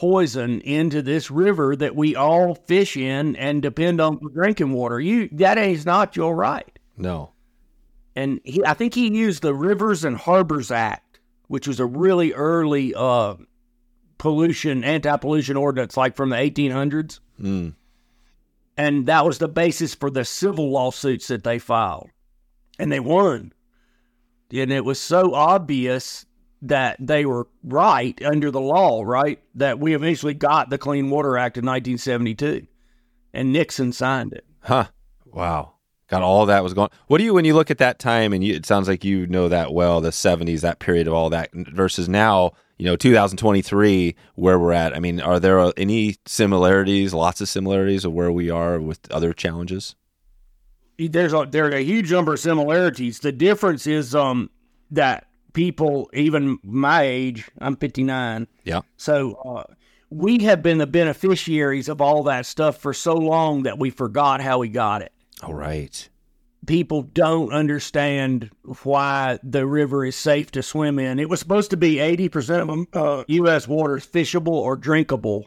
poison into this river that we all fish in and depend on for drinking water. You that is not your right. No. And he, I think he used the Rivers and Harbors Act, which was a really early uh, pollution anti-pollution ordinance, like from the 1800s. Mm. and that was the basis for the civil lawsuits that they filed and they won and it was so obvious that they were right under the law right that we eventually got the clean water act in 1972 and nixon signed it Huh. Wow. Got all that was going. What do you when you look at that time and you, it sounds like you know that well, the '70s, that period of all that versus now, you know, 2023, where we're at. I mean, are there any similarities? Lots of similarities of where we are with other challenges. there's a there are a huge number of similarities the difference is um that people even my age i'm 59 Yeah. So uh, we have been the beneficiaries of all that stuff for so long that we forgot how we got it. All right. People don't understand why the river is safe to swim in. It was supposed to be 80% of them, uh, U.S. waters fishable or drinkable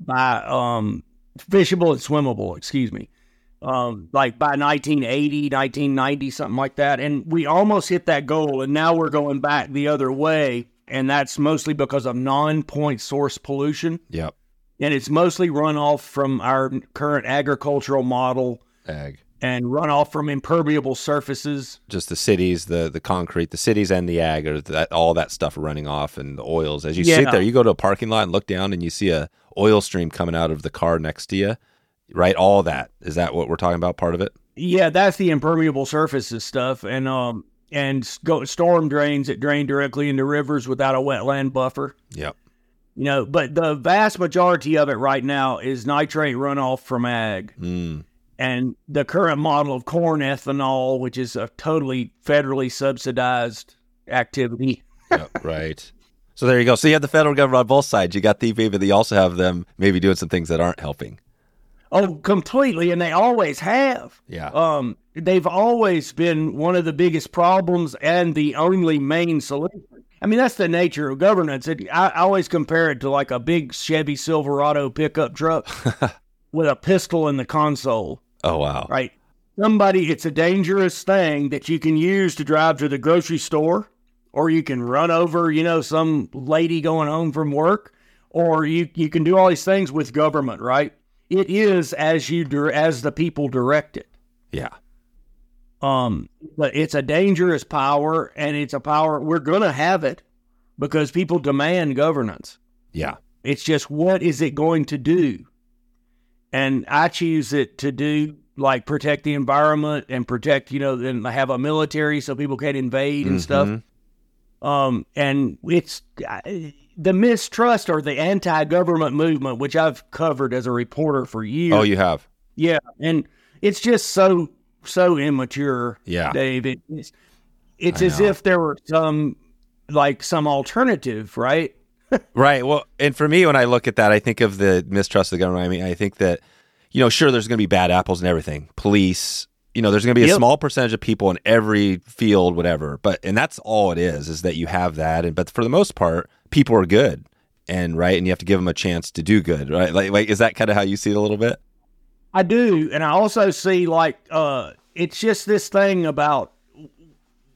by um, fishable and swimmable, excuse me. Um, like by 1980, 1990, something like that. And we almost hit that goal. And now we're going back the other way. And that's mostly because of non point source pollution. Yep. And it's mostly runoff from our current agricultural model Ag. and runoff from impermeable surfaces. Just the cities, the the concrete, the cities and the ag, or that all that stuff running off, and the oils. As you Yeah. sit there, you go to a parking lot and look down, and you see a oil stream coming out of the car next to you. Right. All that is that what we're talking about? Part of it. Yeah, that's the impermeable surfaces stuff, and um, and go, storm drains that drain directly into rivers without a wetland buffer. Yep. You know, but the vast majority of it right now is nitrate runoff from ag, Mm. and the current model of corn ethanol, which is a totally federally subsidized activity. Yep, right. So there you go. So you have the federal government on both sides. You got the EPA, but you also have them maybe doing some things that aren't helping. Oh, completely, and they always have. Yeah. Um, they've always been one of the biggest problems and the only main solution. I mean, that's the nature of governance. It, I, I always compare it to like a big Chevy Silverado pickup truck with a pistol in the console, Oh wow. right? Somebody, it's a dangerous thing that you can use to drive to the grocery store, or you can run over, you know, some lady going home from work, or you, you can do all these things with government, right? It is as you as the people direct it. Yeah. Um, but it's a dangerous power, and it's a power we're gonna have it because people demand governance. Yeah. It's just what is it going to do? And I choose it to do like protect the environment and protect, you know, and have a military so people can't invade and stuff. Mhm. Um, and it's the mistrust or the anti-government movement, which I've covered as a reporter for years. Oh, you have. Yeah, and it's just so so immature, Yeah. Dave. It, it's it's I as know. if there were some like some alternative, right? Right. Well, and for me, when I look at that, I think of the mistrust of the government. I mean, I think that, you know, sure, there's going to be bad apples and everything. Police, you know, there's going to be a Yep. small percentage of people in every field, whatever. But and that's all it is, is that you have that. And but for the most part, people are good, and right, and you have to give them a chance to do good, right? Like, like is that kind of how you see it a little bit? I do, and I also see like uh it's just this thing about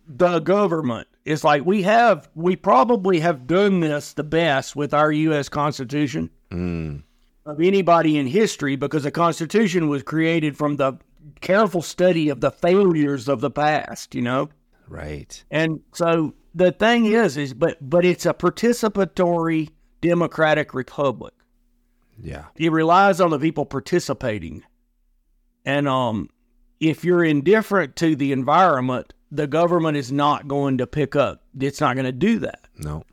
the government. It's like we have we probably have done this the best with our US Constitution Mm. of anybody in history because the Constitution was created from the careful study of the failures of the past, you know? Right. And so the thing is, is but but it's a participatory democratic republic. Yeah. It relies on the people participating. And um if you're indifferent to the environment, the government is not going to pick up. It's not going to do that. No.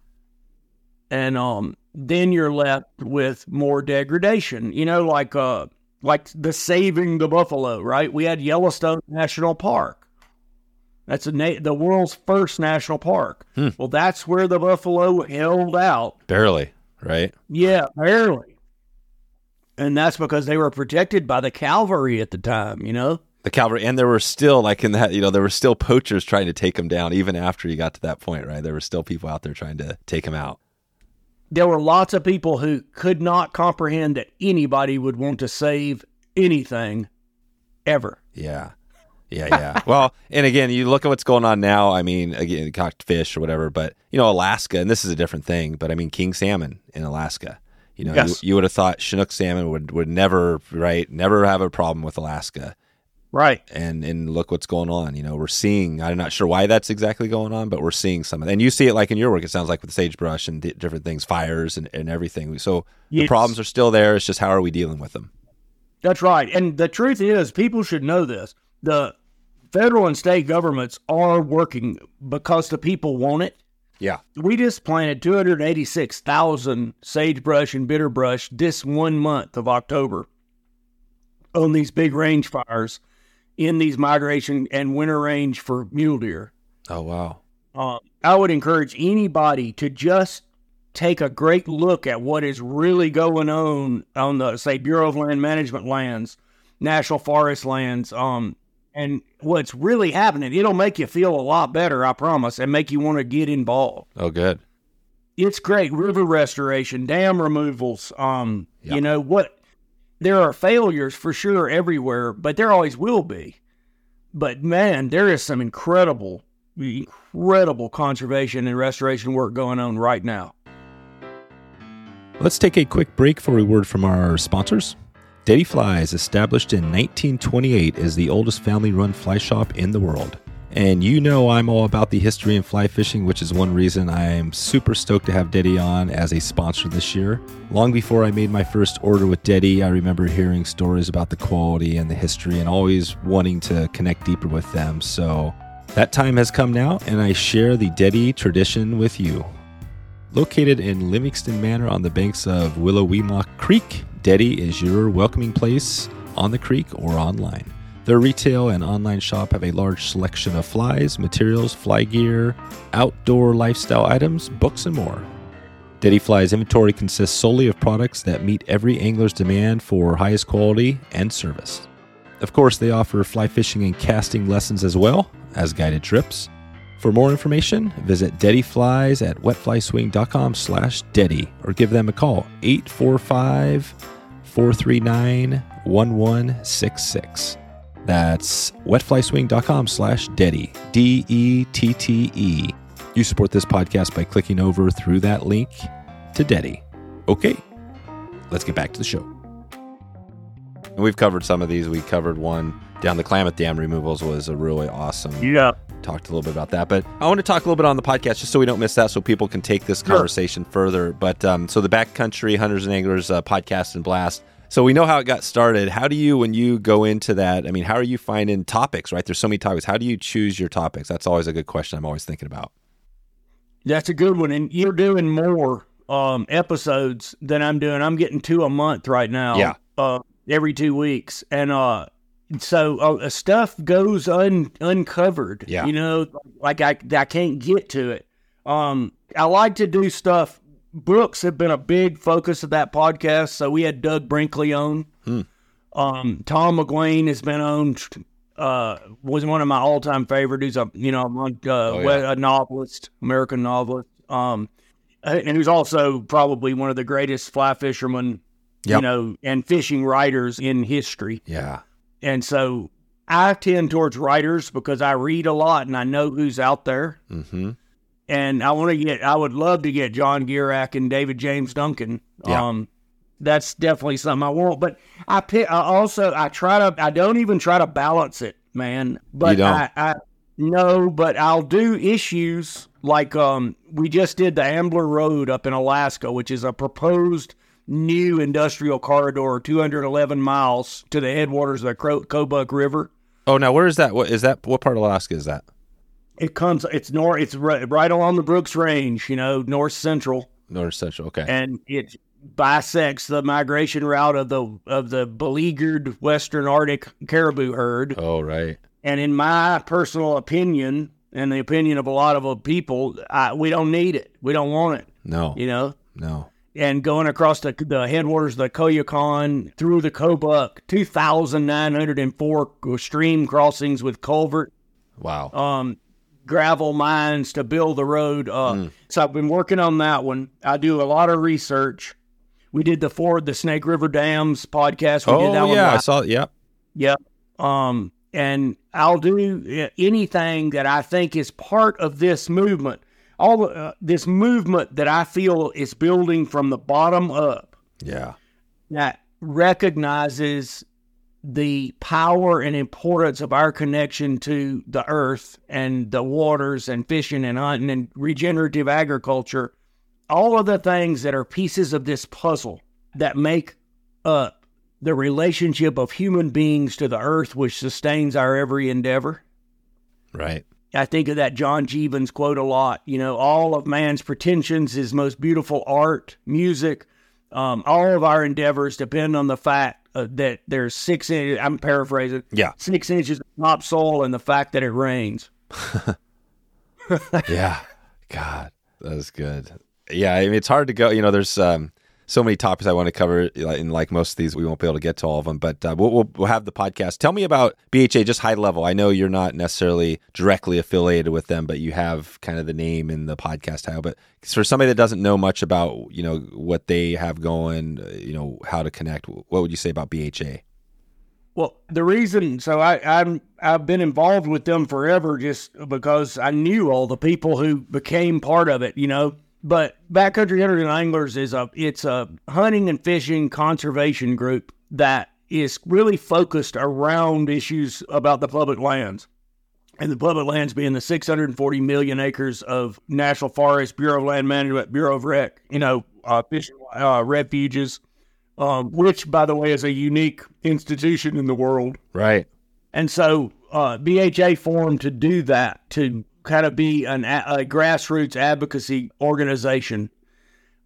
And um then you're left with more degradation. You know, like uh like the saving the buffalo, right? We had Yellowstone National Park. That's a na- the world's first national park. Hmm. Well, that's where the buffalo held out. Barely, right? Yeah, barely. And that's because they were protected by the cavalry at the time, you know? The cavalry, and there were still like in that, you know, there were still poachers trying to take him down even after you got to that point, right? There were still people out there trying to take him out. There were lots of people who could not comprehend that anybody would want to save anything ever. Yeah. Yeah, yeah. well, and again, you look at what's going on now. I mean, again, cocked fish or whatever, but you know, Alaska, and this is a different thing. But I mean, king salmon in Alaska. You know, Yes. you, you would have thought Chinook salmon would would never, right, never have a problem with Alaska. Right. And and look what's going on. You know, we're seeing. I'm not sure why that's exactly going on, but we're seeing some of. And you see it like in your work. It sounds like with sagebrush and di- different things, fires and, and everything. So the problems are still there. It's just how are we dealing with them? That's right. And the truth is, people should know this. The federal and state governments are working because the people want it. Yeah. We just planted 286,000 sagebrush and bitterbrush this one month of October on these big range fires in these migration and winter range for mule deer. Oh wow. Uh, I would encourage anybody to just take a great look at what is really going on on the say Bureau of Land Management lands, National Forest lands, um, and what's really happening. It'll make you feel a lot better, I promise, and make you want to get involved. Oh good. It's great. River restoration, dam removals, um, Yeah. you know what there are failures for sure everywhere, but there always will be. But man, there is some incredible, incredible conservation and restoration work going on right now. Let's take a quick break for a word from our sponsors. Dette Flies, established in 1928, is the oldest family run fly shop in the world. And you know I'm all about the history and fly fishing, which is one reason I am super stoked to have Dette on as a sponsor this year. Long before I made my first order with Dette, I remember hearing stories about the quality and the history and always wanting to connect deeper with them. So that time has come now, and I share the Dette tradition with you. Located in Livingston Manor on the banks of Willowemoc Creek, Dette is your welcoming place on the creek or online. Their retail and online shop have a large selection of flies, materials, fly gear, outdoor lifestyle items, books, and more. Dette Fly's inventory consists solely of products that meet every angler's demand for highest quality and service. Of course, they offer fly fishing and casting lessons as well as guided trips. For more information, visit Dette Flies at wetflyswing.com slash Dette or give them a call 845-439-1166. That's wetflyswing.com slash Dette, D-E-T-T-E. You support this podcast by clicking over through that link to Dette. Okay, let's get back to the show. And we've covered some of these. We covered one down the Klamath Dam removals was a really awesome Yeah. talked a little bit about that. But I want to talk a little bit on the podcast just so we don't miss that, so people can take this conversation further. But um, so the Backcountry Hunters and Anglers uh, podcast and blast. So we know how it got started. How do you, when you go into that? I mean, how are you finding topics? Right, there's so many topics. How do you choose your topics? That's always a good question. I'm always thinking about. That's a good one. And you're doing more um, episodes than I'm doing. I'm getting two a month right now. Yeah. Uh, every two weeks. And uh, so uh, stuff goes un- uncovered. Yeah. You know, like I, I can't get to it. Um, I like to do stuff. Books have been a big focus of that podcast. So we had Doug Brinkley on. Um, Tom McGuane has been on. Uh, was one of my all-time favorite. He's a you know a, uh, yeah. a novelist, American novelist. Um, and who's also probably one of the greatest fly fishermen, you know, and fishing writers in history. Yeah, And so I tend towards writers because I read a lot and I know who's out there. mm-hmm. And I want to get, I would love to get John Gierach and David James Duncan. Yeah. Um, that's definitely something I want. But I pick, I also, I try to, I don't even try to balance it, man. But? I, I, no, but I'll do issues like, um, we just did the Ambler Road up in Alaska, which is a proposed new industrial corridor, 211 miles to the headwaters of the Kobuk River. Oh, now where is that? What is that? What part of Alaska is that? It comes, it's north, it's right, right along the Brooks Range, you know, north central. North Central. Okay. and it bisects the migration route of the of the beleaguered western Arctic caribou herd, oh, right. And in my personal opinion, and the opinion of a lot of people, I, we don't need it. We don't want it. No. You know. No. And going across the, the headwaters of the Koyukuk through the Kobuk, 2,904 stream crossings with culvert Wow. um, gravel mines to build the road up. Mm. So I've been working on that one. I do a lot of research. We did the Ford, the Snake River Dams podcast. We did that oh one yeah, I saw. Yep. Yep. Um, and I'll do anything that I think is part of this movement. All the, uh, this movement that I feel is building from the bottom up Yeah. that recognizes the power and importance of our connection to the earth and the waters and fishing and hunting and regenerative agriculture. All of the things that are pieces of this puzzle that make up the relationship of human beings to the earth, which sustains our every endeavor. Right. I think of that John Jeavons quote a lot. You know, all of man's pretensions, his most beautiful art, music, um, all of our endeavors depend on the fact uh, that there's six inches, I'm paraphrasing, Yeah. six inches of topsoil and the fact that it rains. yeah. God, that was good. Yeah, I mean, it's hard to go. You know, there's um, so many topics I want to cover, and like most of these, we won't be able to get to all of them. But uh, we'll, we'll have the podcast. Tell me about BHA, just high level. I know you're not necessarily directly affiliated with them, but you have kind of the name in the podcast title. But for somebody that doesn't know much about, you know, what they have going, uh, you know, how to connect, what would you say about BHA? Well, the reason, so I, I'm I've been involved with them forever, just because I knew all the people who became part of it, you know. But Backcountry Hunters and Anglers is a it's a hunting and fishing conservation group that is really focused around issues about the public lands, and the public lands being the 640 million acres of national forest, Bureau of Land Management, Bureau of Rec, you know, uh, fishing uh, refuges um, which, by the way, is a unique institution in the world. Right. And so uh, BHA formed to do that, to kind of be an, a, grassroots advocacy organization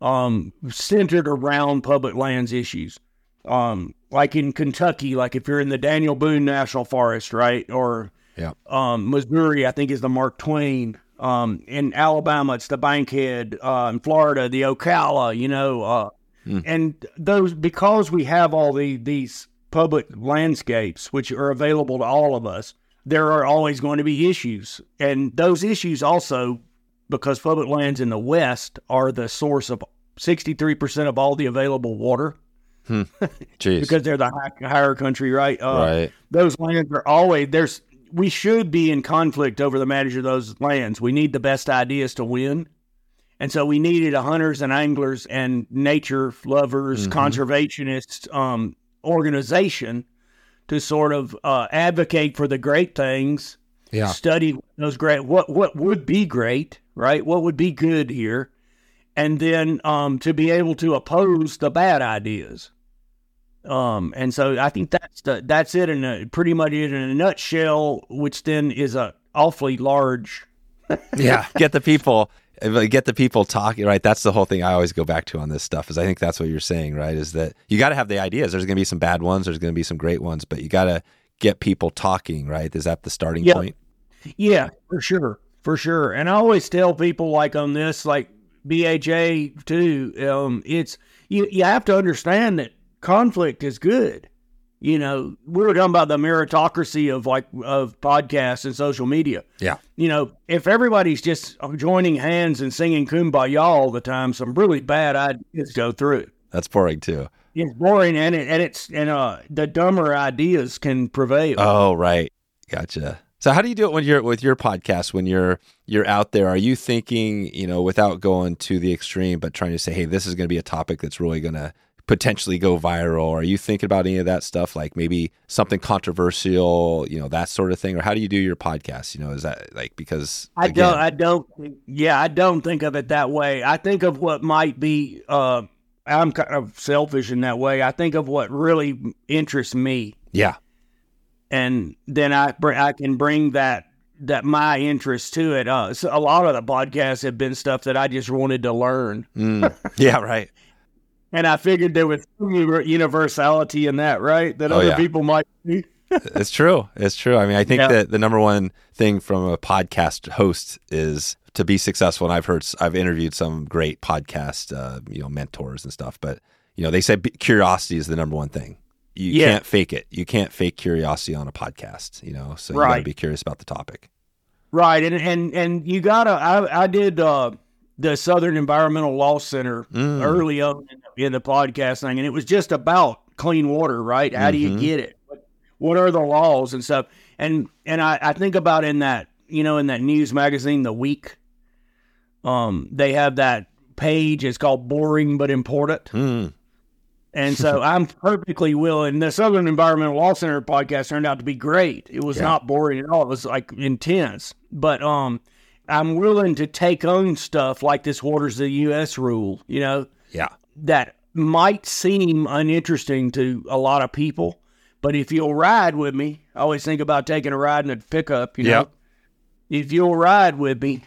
um, centered around public lands issues. Um, like in Kentucky, like if you're in the Daniel Boone National Forest, right? Or Yeah. um, Missouri, I think is the Mark Twain. Um, in Alabama, it's the Bankhead. Uh, in Florida, the Ocala. You know, uh, and those because we have all the these public landscapes which are available to all of us. There are always going to be issues, and those issues also because public lands in the West are the source of sixty three percent of all the available water Jeez. because they're the high, higher country, right? Uh, right. those lands are always there's we should be in conflict over the management of those lands. We need the best ideas to win. And so we needed a hunters and anglers and nature lovers, conservationists um, organization to sort of uh, advocate for the great things, Yeah. study those great what what would be great, right? What would be good here, and then um, to be able to oppose the bad ideas. Um, and so I think that's the that's it in a pretty much it in a nutshell, which then is a awfully large. yeah get the people get the people talking right that's the whole thing i always go back to on this stuff is i think that's what you're saying right is that you got to have the ideas there's going to be some bad ones there's going to be some great ones but you got to get people talking right is that the starting Yeah. point Yeah, for sure, for sure. And I always tell people like on this, like BHA too. Um, it's you. You have to understand that conflict is good. You know, we were talking about the meritocracy of like of podcasts and social media. yeah You know, if everybody's just joining hands and singing "Kumbaya" all the time, some really bad ideas go through. that's boring too It's boring, and it and it's and uh the dumber ideas can prevail. oh right gotcha so how do you do it when you're with your podcast when you're you're out there are you thinking you know without going to the extreme but trying to say hey this is going to be a topic that's really going to potentially go viral are you thinking about any of that stuff like maybe something controversial you know that sort of thing or how do you do your podcast you know is that like because I again, don't. I don't. Yeah, I don't think of it that way. I think of what might be. Uh, I'm kind of selfish in that way. I think of what really interests me, yeah and then I I can bring that that my interest to it. Uh, so a lot of the podcasts have been stuff that I just wanted to learn, Mm. yeah right and I figured there was some universality in that, right? That Oh, other yeah. people might. see. it's true. It's true. I mean, I think Yeah. that the number one thing from a podcast host is to be successful. And I've heard, I've interviewed some great podcast, uh, you know, mentors and stuff. But you know, they say curiosity is the number one thing. You Yeah. can't fake it. You can't fake curiosity on a podcast. You know, so you got to be curious about the topic. Right, and and and you gotta. I I did uh, the Southern Environmental Law Center Mm. early on in the, podcast thing, and it was just about clean water. Right? How do you Mhm. get it? What, what are the laws and stuff? And and I, I think about in that you know in that news magazine, The Week. Um, they have that page. It's called "Boring but Important." Mm. And so I'm perfectly willing. The Southern Environmental Law Center podcast turned out to be great. It was Yeah. not boring at all. It was like intense. But um I'm willing to take on stuff like this waters the US rule, you know, Yeah. that might seem uninteresting to a lot of people. But if you'll ride with me, I always think about taking a ride in a pickup, you know. Yep. If you'll ride with me,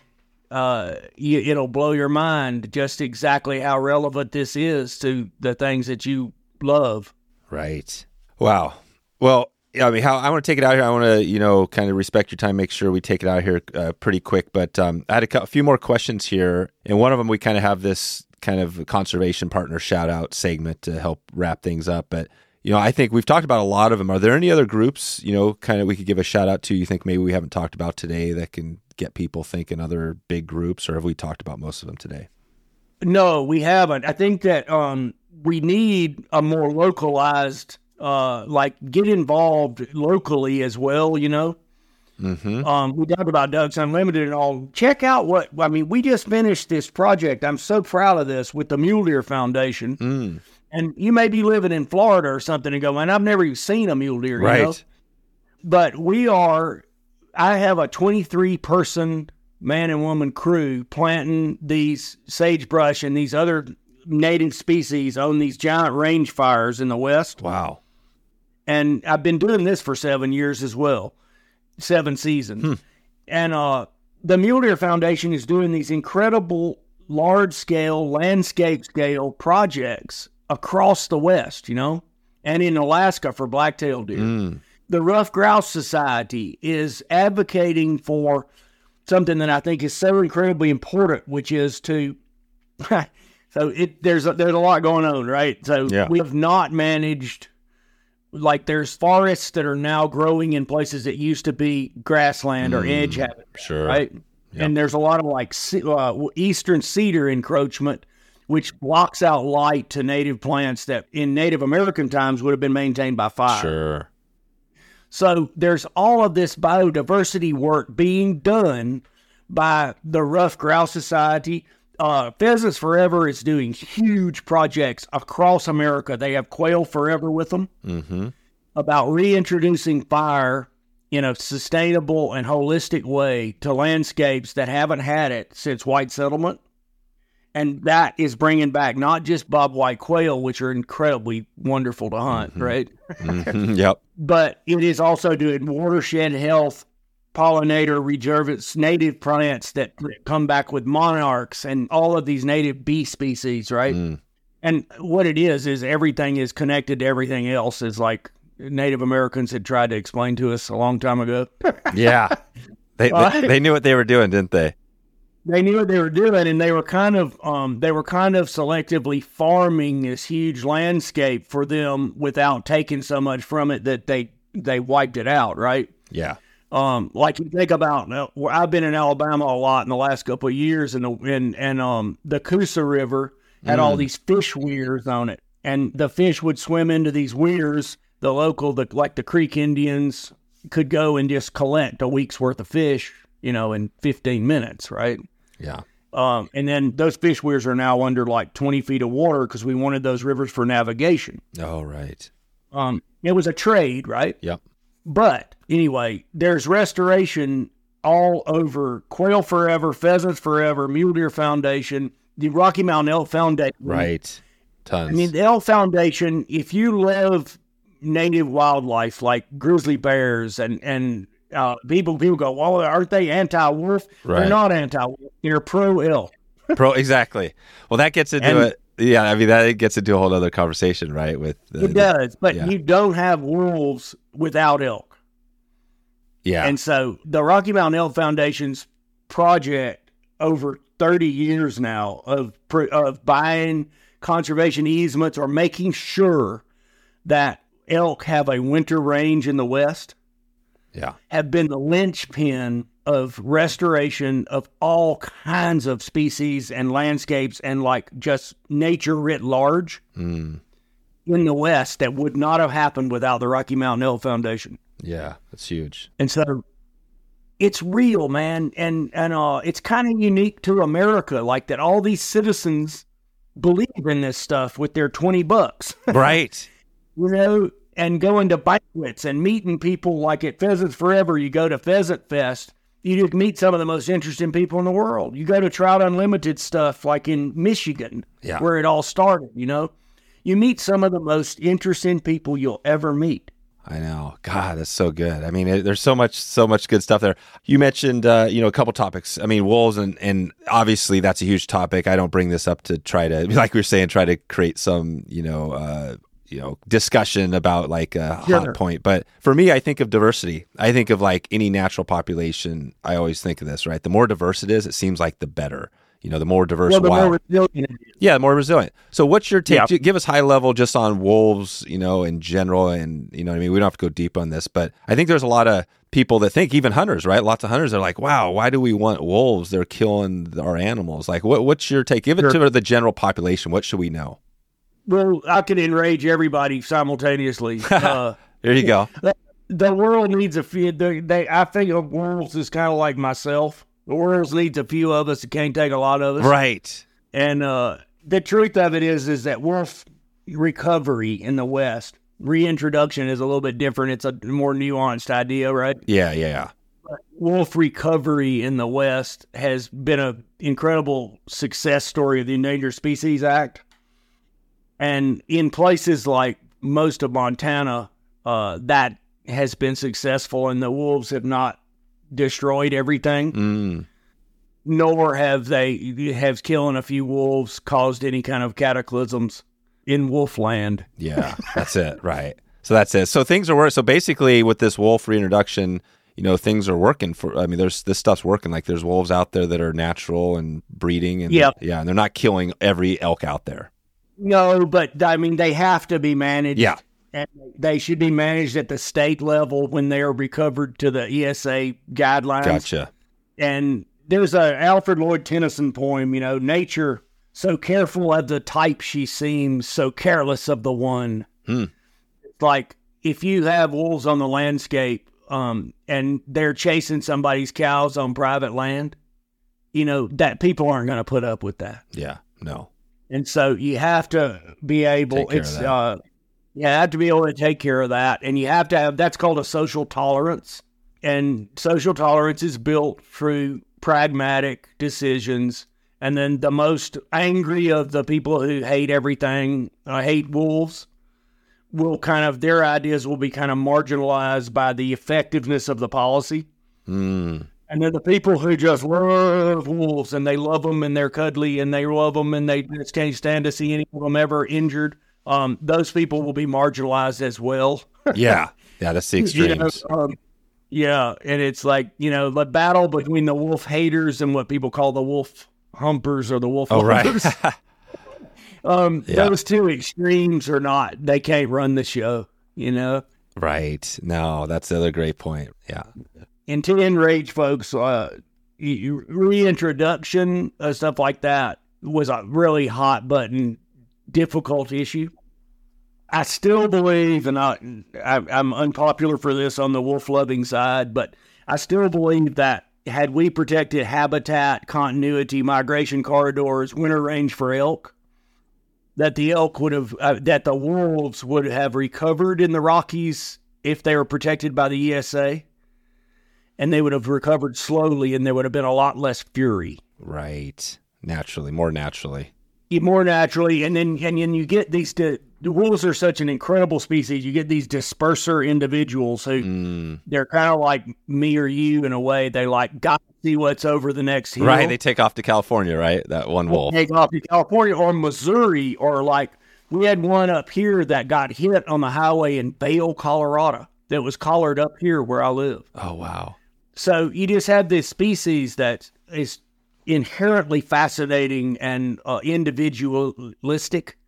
uh, you, it'll blow your mind just exactly how relevant this is to the things that you love. Right. Wow. Well, yeah, I mean, how I want to take it out here. I want to, you know, kind of respect your time, make sure we take it out here uh, pretty quick. But um, I had a, a few more questions here, and one of them we kind of have this kind of conservation partner shout out segment to help wrap things up. But you know, I think we've talked about a lot of them. Are there any other groups, you know, kind of we could give a shout out to? You think maybe we haven't talked about today that can get people thinking other big groups, or have we talked about most of them today? No, we haven't. I think that um, we need a more localized, uh, like get involved locally as well. You know, Mm-hmm. um, we talked about Ducks Unlimited and all. Check out what I mean. We just finished this project. I'm so proud of this with the Mule Deer Foundation. Mm, And you may be living in Florida or something and go, man, I've never even seen a mule deer. you right. know? But we are, I have a 23 person man and woman crew planting these sagebrush and these other native species on these giant range fires in the West. Wow. And I've been doing this for seven years as well, seven seasons. And uh, the Mule Deer Foundation is doing these incredible large scale, landscape scale projects across the West, you know, and in Alaska for black-tailed deer Mm, the Ruffed Grouse Society is advocating for something that I think is so incredibly important, which is to. so it there's a, there's a lot going on, right? So Yeah. we have not managed. Like there's forests that are now growing in places that used to be grassland or edge habitat, sure. right? And there's a lot of like uh, eastern cedar encroachment, which blocks out light to native plants that in Native American times would have been maintained by fire. Sure. So there's all of this biodiversity work being done by the Ruffed Grouse Society. Uh, Pheasants Forever is doing huge projects across America. They have Quail Forever with them Mm-hmm. about reintroducing fire in a sustainable and holistic way to landscapes that haven't had it since white settlement. And that is bringing back not just bobwhite quail, which are incredibly wonderful to hunt, right? hmm Yep. but it is also doing watershed health, pollinator reservates, native plants that come back with monarchs and all of these native bee species, right? Mm. And what it is is everything is connected to everything else. Is like Native Americans had tried to explain to us a long time ago. Yeah. They, they they knew what they were doing, didn't they? they knew what they were doing and they were kind of um, they were kind of selectively farming this huge landscape for them without taking so much from it that they they wiped it out right Yeah. Um, like you think about uh, where I've been in Alabama a lot in the last couple of years, and the and and um the Coosa River had all these fish weirs on it, and the fish would swim into these weirs. The local, the like the Creek Indians, could go and just collect a week's worth of fish, you know, in 15 minutes, right? Yeah. Um, and then those fish weirs are now under like 20 feet of water because we wanted those rivers for navigation. Oh, right. Um, it was a trade, right? Yep. But anyway, there's restoration all over Quail Forever, Pheasants Forever, Mule Deer Foundation, the Rocky Mountain Elk Foundation. Right. Tons. I mean, the Elk Foundation, if you love native wildlife like grizzly bears and, and uh, people people go, well, aren't they anti-wolf? Right. They're not anti-wolf. They're pro-elk. Pro exactly. Well, that gets into And- it. Yeah, I mean that gets into a whole other conversation, right? With the, It does, but yeah. you don't have wolves without elk. yeah, And so the Rocky Mountain Elk Foundation's project over 30 years now of of buying conservation easements or making sure that elk have a winter range in the west yeah, have been the linchpin of restoration of all kinds of species and landscapes and like just nature writ large mm, in the west that would not have happened without the Rocky Mountain Elk Foundation. yeah. That's huge. And so it's real, man. And and uh it's kind of unique to America, like that all these citizens believe in this stuff with their 20 bucks, Right. you know, and going to banquets and meeting people like at Pheasants Forever, you go to Pheasant Fest, you just meet some of the most interesting people in the world. You go to Trout Unlimited stuff like in Michigan, Yeah. where it all started, you know. You meet some of the most interesting people you'll ever meet. I know. God, that's so good. I mean, it, there's so much, so much good stuff there. You mentioned, uh, you know, a couple topics. I mean, wolves, and and obviously that's a huge topic. I don't bring this up to try to, like we are saying, try to create some, you know, uh, you know, discussion about like a Sure. hot point. But for me, I think of diversity. I think of like any natural population. I always think of this, right? The more diverse it is, it seems like the better. You know, the more diverse Well, the wild. more resilient. Yeah, more resilient. So, what's your take? Yeah. Give us high level just on wolves, you know, in general, and you know, what I mean, we don't have to go deep on this, but I think there's a lot of people that think, even hunters, right? Lots of hunters are like, "Wow, why do we want wolves? They're killing our animals." Like, what, what's your take? Give it Sure. to the general population. What should we know? Well, I can enrage everybody simultaneously. uh, There you go. the world needs a few. They, they, I think of wolves is kind of like myself. The world needs a few of us. It can't take a lot of us. right. And uh, the truth of it is, is that wolf recovery in the West, reintroduction is a little bit different. It's a more nuanced idea, right? Yeah, yeah, yeah. wolf recovery in the West has been an incredible success story of the Endangered Species Act. And in places like most of Montana, uh, that has been successful, and the wolves have not destroyed everything, Mm, nor have they have killing a few wolves caused any kind of cataclysms in wolfland. yeah, that's it. Right. So that's it. So things are working. So basically, with this wolf reintroduction, you know, things are working for. I mean, there's this stuff's working. Like there's wolves out there that are natural and breeding, and yeah, yeah, and they're not killing every elk out there. No, but I mean they have to be managed. Yeah. and they should be managed at the state level when they are recovered to the ESA guidelines. Gotcha. And there's a Alfred Lord Tennyson poem, you know, nature so careful of the type she seems, so careless of the one. Hmm. Like if you have wolves on the landscape, um, and they're chasing somebody's cows on private land, you know, that people aren't going to put up with that. Yeah. No. And so you have to be able Take care of it's uh you have to be able to take care of that and you have to have that's called a social tolerance. And social tolerance is built through pragmatic decisions. And then the most angry of the people who hate everything, uh, hate wolves, will kind of their ideas will be kind of marginalized by the effectiveness of the policy. Mm. And then the people who just love wolves and they love them and they're cuddly and they love them and they just can't stand to see any of them ever injured. Um, those people will be marginalized as well. Yeah. Yeah. That's the You know, extremes. um, yeah, and it's like you know the battle between the wolf haters and what people call the wolf humpers or the wolf Oh, right. um, Yeah. Those two extremes are not. They can't run the show. You know. right. No, that's the other great point. Yeah. And to enrage folks, uh, reintroduction uh, stuff like that was a really hot button, difficult issue. I still believe, and I, I, I'm unpopular for this on the wolf loving side, but I still believe that had we protected habitat, continuity, migration corridors, winter range for elk, that the elk would have, uh, that the wolves would have recovered in the Rockies if they were protected by the ESA and they would have recovered slowly and there would have been a lot less fury Right. Naturally. More naturally. You- more naturally and then and then you get these di- the wolves are such an incredible species. You get these disperser individuals who Mm. they're kind of like me or you in a way. They like got to see what's over the next hill. Right, they take off to California, right? That one wolf. take off to California or Missouri or like we had one up here that got hit on the highway in Vail, Colorado that was collared up here where I live. Oh wow. So you just have this species that is inherently fascinating and uh, individualistic,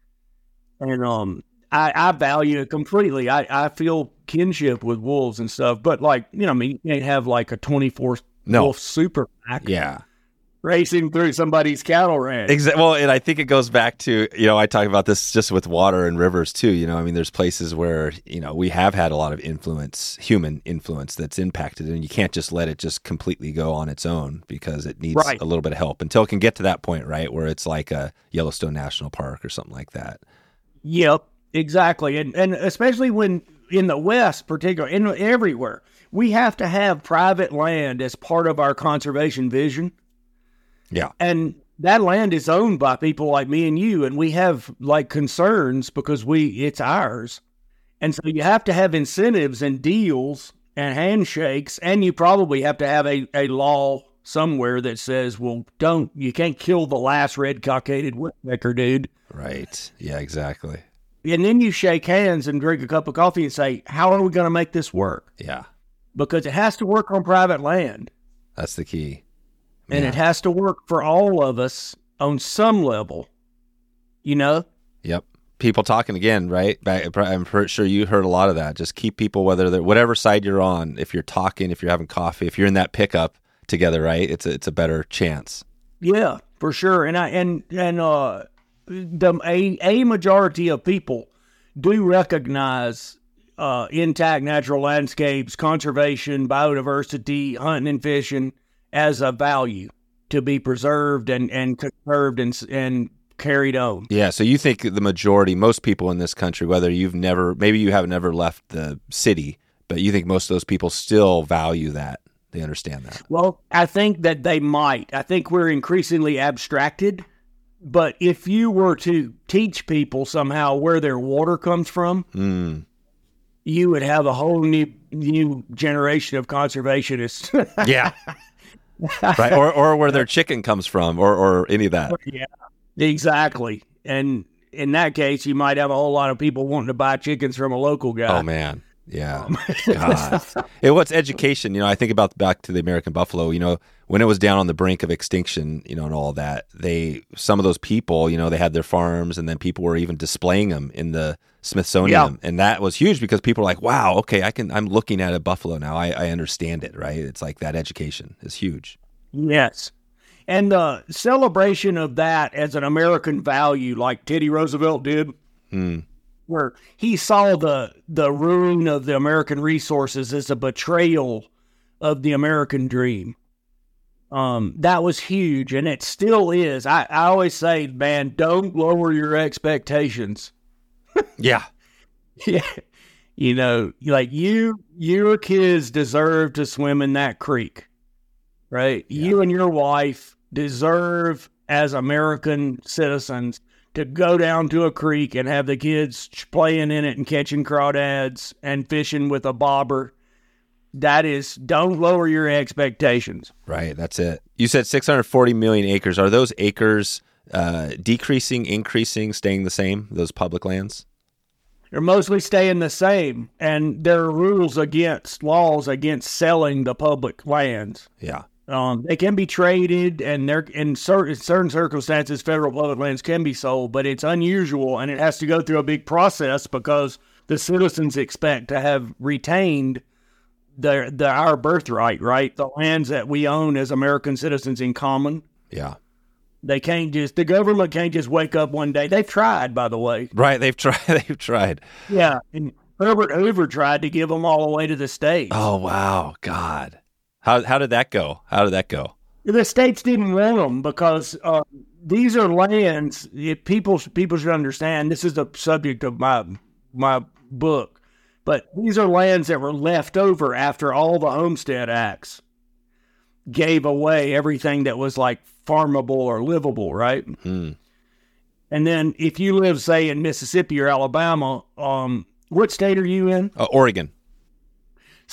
and um, I, I value it completely. I, I feel kinship with wolves and stuff, but like you know, I mean, you can't have like a twenty four No. wolf super pack Yeah. Racing through somebody's cattle ranch. Exactly. Well, and I think it goes back to you know I talk about this just with water and rivers too. You know, I mean, there's places where you know we have had a lot of influence, human influence that's impacted, and you can't just let it just completely go on its own because it needs Right. a little bit of help until it can get to that point, right, where it's like a Yellowstone National Park or something like that. Yep, exactly, and and especially when in the West, particularly in everywhere, we have to have private land as part of our conservation vision, Yeah. and that land is owned by people like me and you, and we have like concerns because we it's ours, and so you have to have incentives and deals and handshakes, and you probably have to have a a law somewhere that says, well, don't you can't kill the last red cockaded woodpecker, dude. Right. Yeah. Exactly. And then you shake hands and drink a cup of coffee and say, How are we going to make this work? Yeah. Because it has to work on private land That's the key. And it has to work for all of us on some level. You know? Yep. People talking again, right? I'm sure you heard a lot of that. Just keep people, whether they're whatever side you're on. If you're talking, if you're having coffee, if you're in that pickup together, right? It's a, it's a better chance. Yeah, for sure. And I and and uh the a, a majority of people do recognize uh intact natural landscapes, conservation, biodiversity, hunting and fishing as a value to be preserved and and conserved and and carried on. Yeah. So you think the majority, most people in this country, whether you've never, maybe you have never left the city, but you think most of those people still value that. They understand that. Well, I think that they might. I think we're increasingly abstracted. But if you were to teach people somehow where their water comes from, Mm. you would have a whole new new generation of conservationists. Yeah. right. Or, or where their chicken comes from or, or any of that. Oh, yeah, exactly. And in that case, you might have a whole lot of people wanting to buy chickens from a local guy. Oh man, yeah. God. It, what's education? You know, I think about back to the American buffalo. You know, when it was down on the brink of extinction, you know, and all that, they some of those people, you know, they had their farms, and then people were even displaying them in the Smithsonian, and that was huge because people were like, "Wow, okay, I can. I'm looking at a buffalo now. I, I understand it. Right? It's like that education is huge. Yes. And the celebration of that as an American value, like Teddy Roosevelt did, Hmm. Where he saw the the ruin of the American resources as a betrayal of the American dream. Um, that was huge, and it still is. I, I always say, man, don't lower your expectations. Yeah, Yeah. You know, like you, your kids deserve to swim in that creek, right? You and your wife deserve, as American citizens, to go down to a creek and have the kids playing in it and catching crawdads and fishing with a bobber. That is, don't lower your expectations. right. That's it. You said 640 million acres. Are those acres uh, decreasing, increasing, staying the same? Those public lands? They're mostly staying the same, and there are rules against laws against selling the public lands. Yeah. Um, they can be traded, and they're in certain certain circumstances, federal public lands can be sold, but it's unusual, and it has to go through a big process because the citizens expect to have retained their the our birthright, right? The lands that we own as American citizens in common. Yeah. They can't just the government can't just wake up one day. They've tried, by the way. Right. They've tried. They've tried. Yeah, and Herbert Hoover tried to give them all away to the state. Oh wow, God. How how did that go? How did that go? The states didn't want them because uh, these are lands. People people should understand. This is the subject of my my book, but these are lands that were left over after all the Homestead Acts gave away everything that was like farmable or livable, right? Hmm. And then if you live, say, in Mississippi or Alabama, um, what state are you in? Uh, Oregon.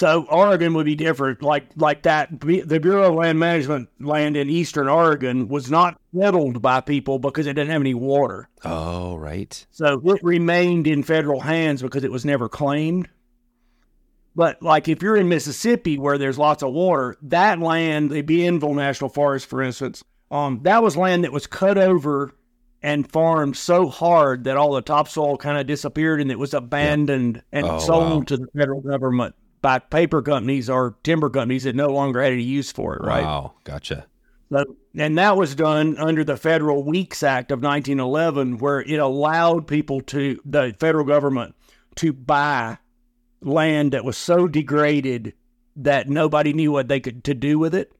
So Oregon would be different. Like like that, the Bureau of Land Management land in eastern Oregon was not settled by people because it didn't have any water. Oh, right. So it remained in federal hands because it was never claimed. But like if you're in Mississippi where there's lots of water, that land, the Bienville National Forest, for instance, um, that was land that was cut over and farmed so hard that all the topsoil kind of disappeared and it was abandoned and Oh, sold wow. to the federal government by paper companies or timber companies that no longer had any use for it, right? Wow. Gotcha. So, and that was done under the Federal Weeks Act of 1911, where it allowed people to, the federal government, to buy land that was so degraded that nobody knew what they could to do with it.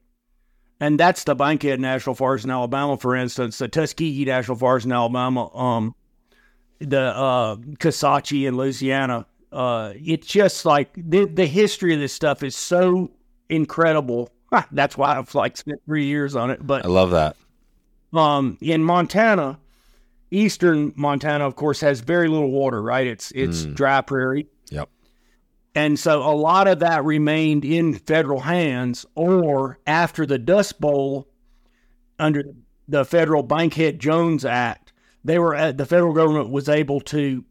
And that's the Bankhead National Forest in Alabama, for instance, the Tuskegee National Forest in Alabama, um, the uh, Kisatchie in Louisiana. Uh, it's just like the the history of this stuff is so incredible. That's why I've like spent three years on it. But I love that. um, in Montana, eastern Montana, of course, has very little water. Right? It's it's dry prairie. Yep. And so a lot of that remained in federal hands, or after the Dust Bowl, under the federal Bankhead Jones Act, they were at, the federal government was able to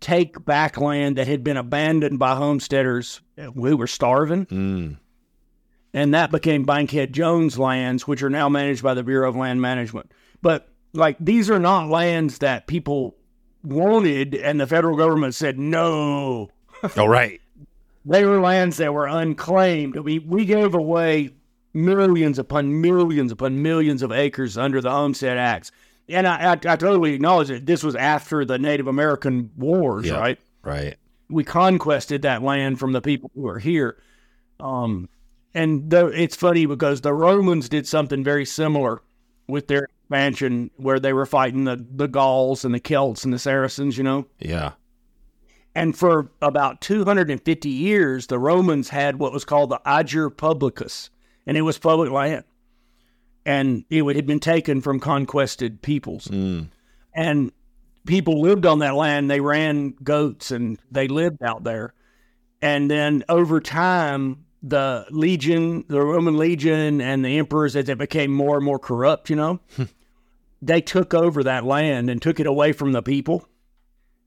take back land that had been abandoned by homesteaders who were starving, Mm. and that became Bankhead Jones lands, which are now managed by the Bureau of Land Management. But like these are not lands that people wanted, and the federal government said no Oh, right. they were lands that were unclaimed. We we gave away millions upon millions upon millions of acres under the Homestead Acts, and I I, I totally acknowledge that this was after the Native American wars, Yeah. right? Right. We conquested that land from the people who are here, um, and the, it's funny because the Romans did something very similar with their expansion, where they were fighting the the Gauls and the Celts and the Saracens, you know. Yeah. And for about 250 years, the Romans had what was called the Ager Publicus, and it was public land. And it had been taken from conquested peoples. Mm. And people lived on that land. They ran goats and they lived out there. And then over time, the legion, the Roman legion, and the emperors, as it became more and more corrupt, you know, they took over that land and took it away from the people.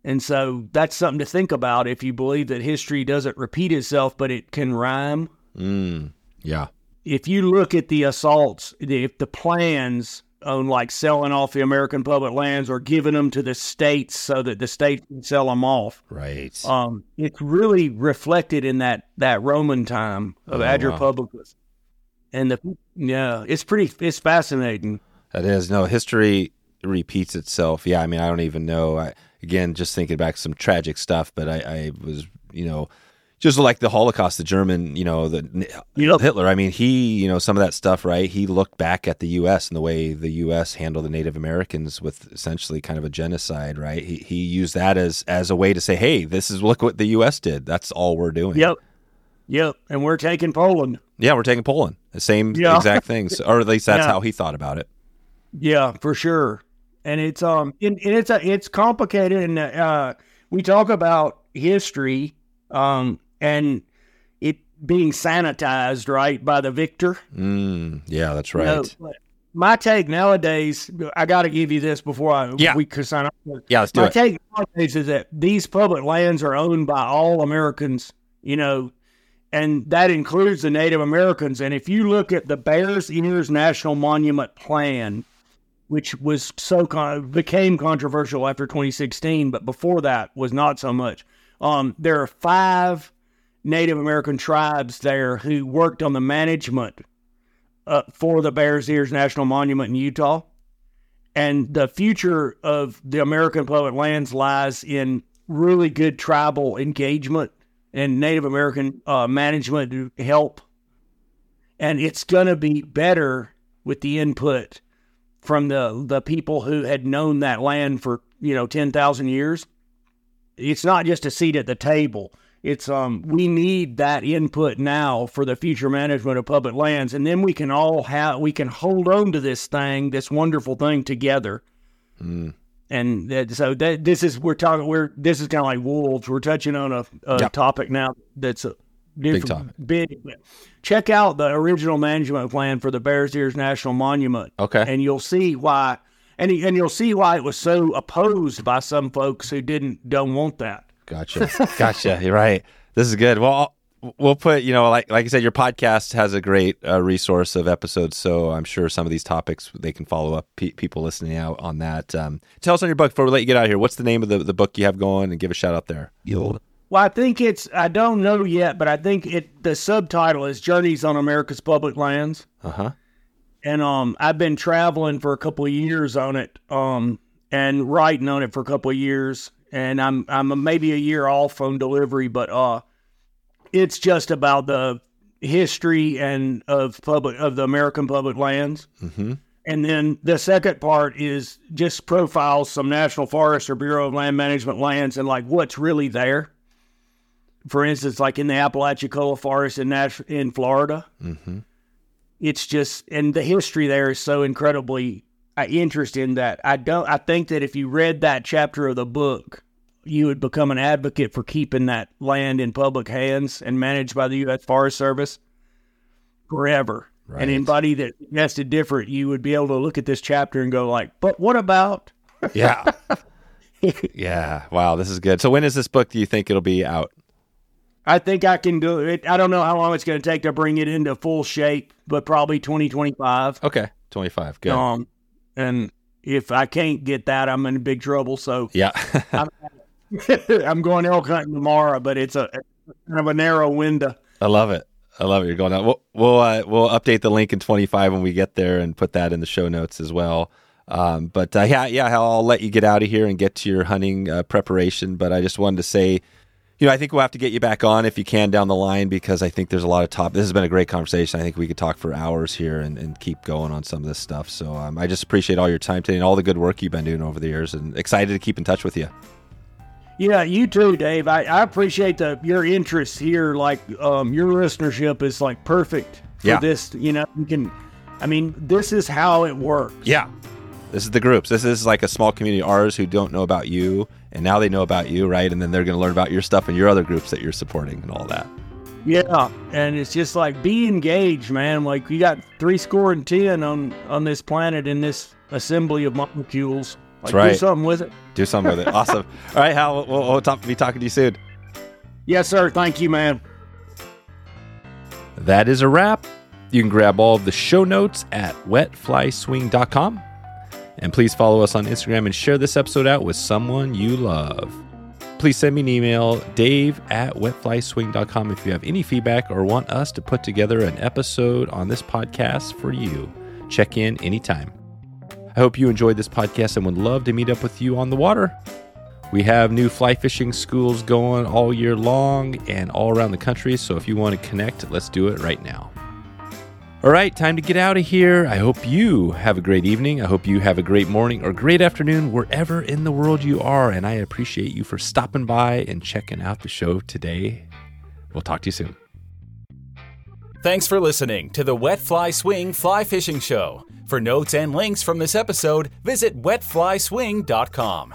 And so that's something to think about if you believe that history doesn't repeat itself, but it can rhyme. Mm. Yeah. If you look at the assaults, if the plans on like selling off the American public lands or giving them to the states so that the states can sell them off, Right. um, it's really reflected in that that Roman time of Oh, Ager wow. And the yeah, it's pretty it's fascinating. That is no history repeats itself. Yeah, I mean, I don't even know. I, again, just thinking back some tragic stuff, but I, I was, you know, just like the Holocaust, the German, you know, the Yep. Hitler. I mean, he, you know, some of that stuff, right? He looked back at the U.S. and the way the U.S. handled the Native Americans with essentially kind of a genocide, right? He he used that as as a way to say, hey, this is look what the U.S. did. That's all we're doing. Yep. Yep. And we're taking Poland. Yeah, we're taking Poland. The same Yeah. exact things, or at least that's Yeah. how he thought about it. Yeah, for sure. And it's um and, and it's a, it's complicated and uh we talk about history um and it being sanitized right by the victor. Mm, yeah, that's You right. know, my take nowadays, I got to give you this before I Yeah. we sign up. Yeah, let's do My it. take nowadays is that these public lands are owned by all Americans, you know, and that includes the Native Americans. And if you look at the Bears Ears National Monument Plan, which was so con- became controversial after 2016, but before that was not so much. Um, there are five Native American tribes there who worked on the management uh, for the Bears Ears National Monument in Utah. And the future of the American public lands lies in really good tribal engagement and Native American uh, management to help. And it's going to be better with the input from the, the people who had known that land for, you know, 10,000 years. It's not just a seat at the table. It's um we need that input now for the future management of public lands and then we can all have we can hold on to this thing, this wonderful thing together. Mm. and that, so that this is we're talking we're this is kind of like wolves. We're touching on a, a Yep. topic now that's a different, topic. Big. Check out the original management plan for the Bears Ears National Monument. Okay. and you'll see why, and and you'll see why it was so opposed by some folks who didn't don't want that. Gotcha. Gotcha. You're right. This is good. Well, we'll put, you know, like like I said, your podcast has a great uh, resource of episodes. So I'm sure some of these topics they can follow up. Pe- people listening out on that. Um, tell us on your book before we let you get out of here. What's the name of the, the book you have going? And give a shout out there. Well, I think it's I don't know yet, but I think it the subtitle is Journeys on America's Public Lands. Uh huh. and um I've been traveling for a couple of years on it um and writing on it for a couple of years and I'm I'm maybe a year off on delivery but uh it's just about the history and of public of the American public lands Mm-hmm. and then the second part is just profiles some National Forest or Bureau of Land Management lands and like what's really there. For instance, like in the Apalachicola Forest in Nash- in Florida, Mm-hmm. it's just and the history there is so incredibly uh, interesting that I don't I think that if you read that chapter of the book you would become an advocate for keeping that land in public hands and managed by the U.S. Forest Service forever. Right. And anybody that suggested different, you would be able to look at this chapter and go like, "But what about?" Yeah. yeah. Wow. This is good. So when is this book? Do you think it'll be out? I think I can do it. I don't know how long it's going to take to bring it into full shape, but probably 2025. Okay. 25. Good. Um, and if I can't get that, I'm in big trouble. So yeah. I'm going elk hunting tomorrow, but it's a kind of a narrow window. I love it. I love it. You're going out. We'll we'll, uh, we'll update the link in 25 when we get there and put that in the show notes as well. Um, but uh, yeah, yeah, I'll let you get out of here and get to your hunting uh, preparation. But I just wanted to say, you know, I think we'll have to get you back on if you can down the line because I think there's a lot of top. This has been a great conversation. I think we could talk for hours here and, and keep going on some of this stuff. So um, I just appreciate all your time today and all the good work you've been doing over the years, and excited to keep in touch with you. Yeah, you too, Dave. I, I appreciate the your interest here. Like, um, your listenership is like perfect for Yeah. this. You know, you can. I mean, this is how it works. Yeah. This is the groups. This is like a small community, ours, who don't know about you, and now they know about you, right? And then they're going to learn about your stuff and your other groups that you're supporting and all that. Yeah, and it's just like be engaged, man. Like you got three score and ten on on this planet in this assembly of molecules. Like, That's right. Do something with it. Do something with it. Awesome. All right, Hal, we'll, we'll talk, be talking to you soon. Yes, sir. Thank you, man. That is a wrap. You can grab all of the show notes at wetflyswing.com. And please follow us on Instagram and share this episode out with someone you love. Please send me an email, dave at wetflyswing.com, if you have any feedback or want us to put together an episode on this podcast for you. Check in anytime. I hope you enjoyed this podcast and would love to meet up with you on the water. We have new fly fishing schools going all year long and all around the country. So if you want to connect, let's do it right now. All right, time to get out of here. I hope you have a great evening. I hope you have a great morning or great afternoon wherever in the world you are. And I appreciate you for stopping by and checking out the show today. We'll talk to you soon. Thanks for listening to the Wet Fly Swing Fly Fishing Show. For notes and links from this episode, visit wetflyswing.com.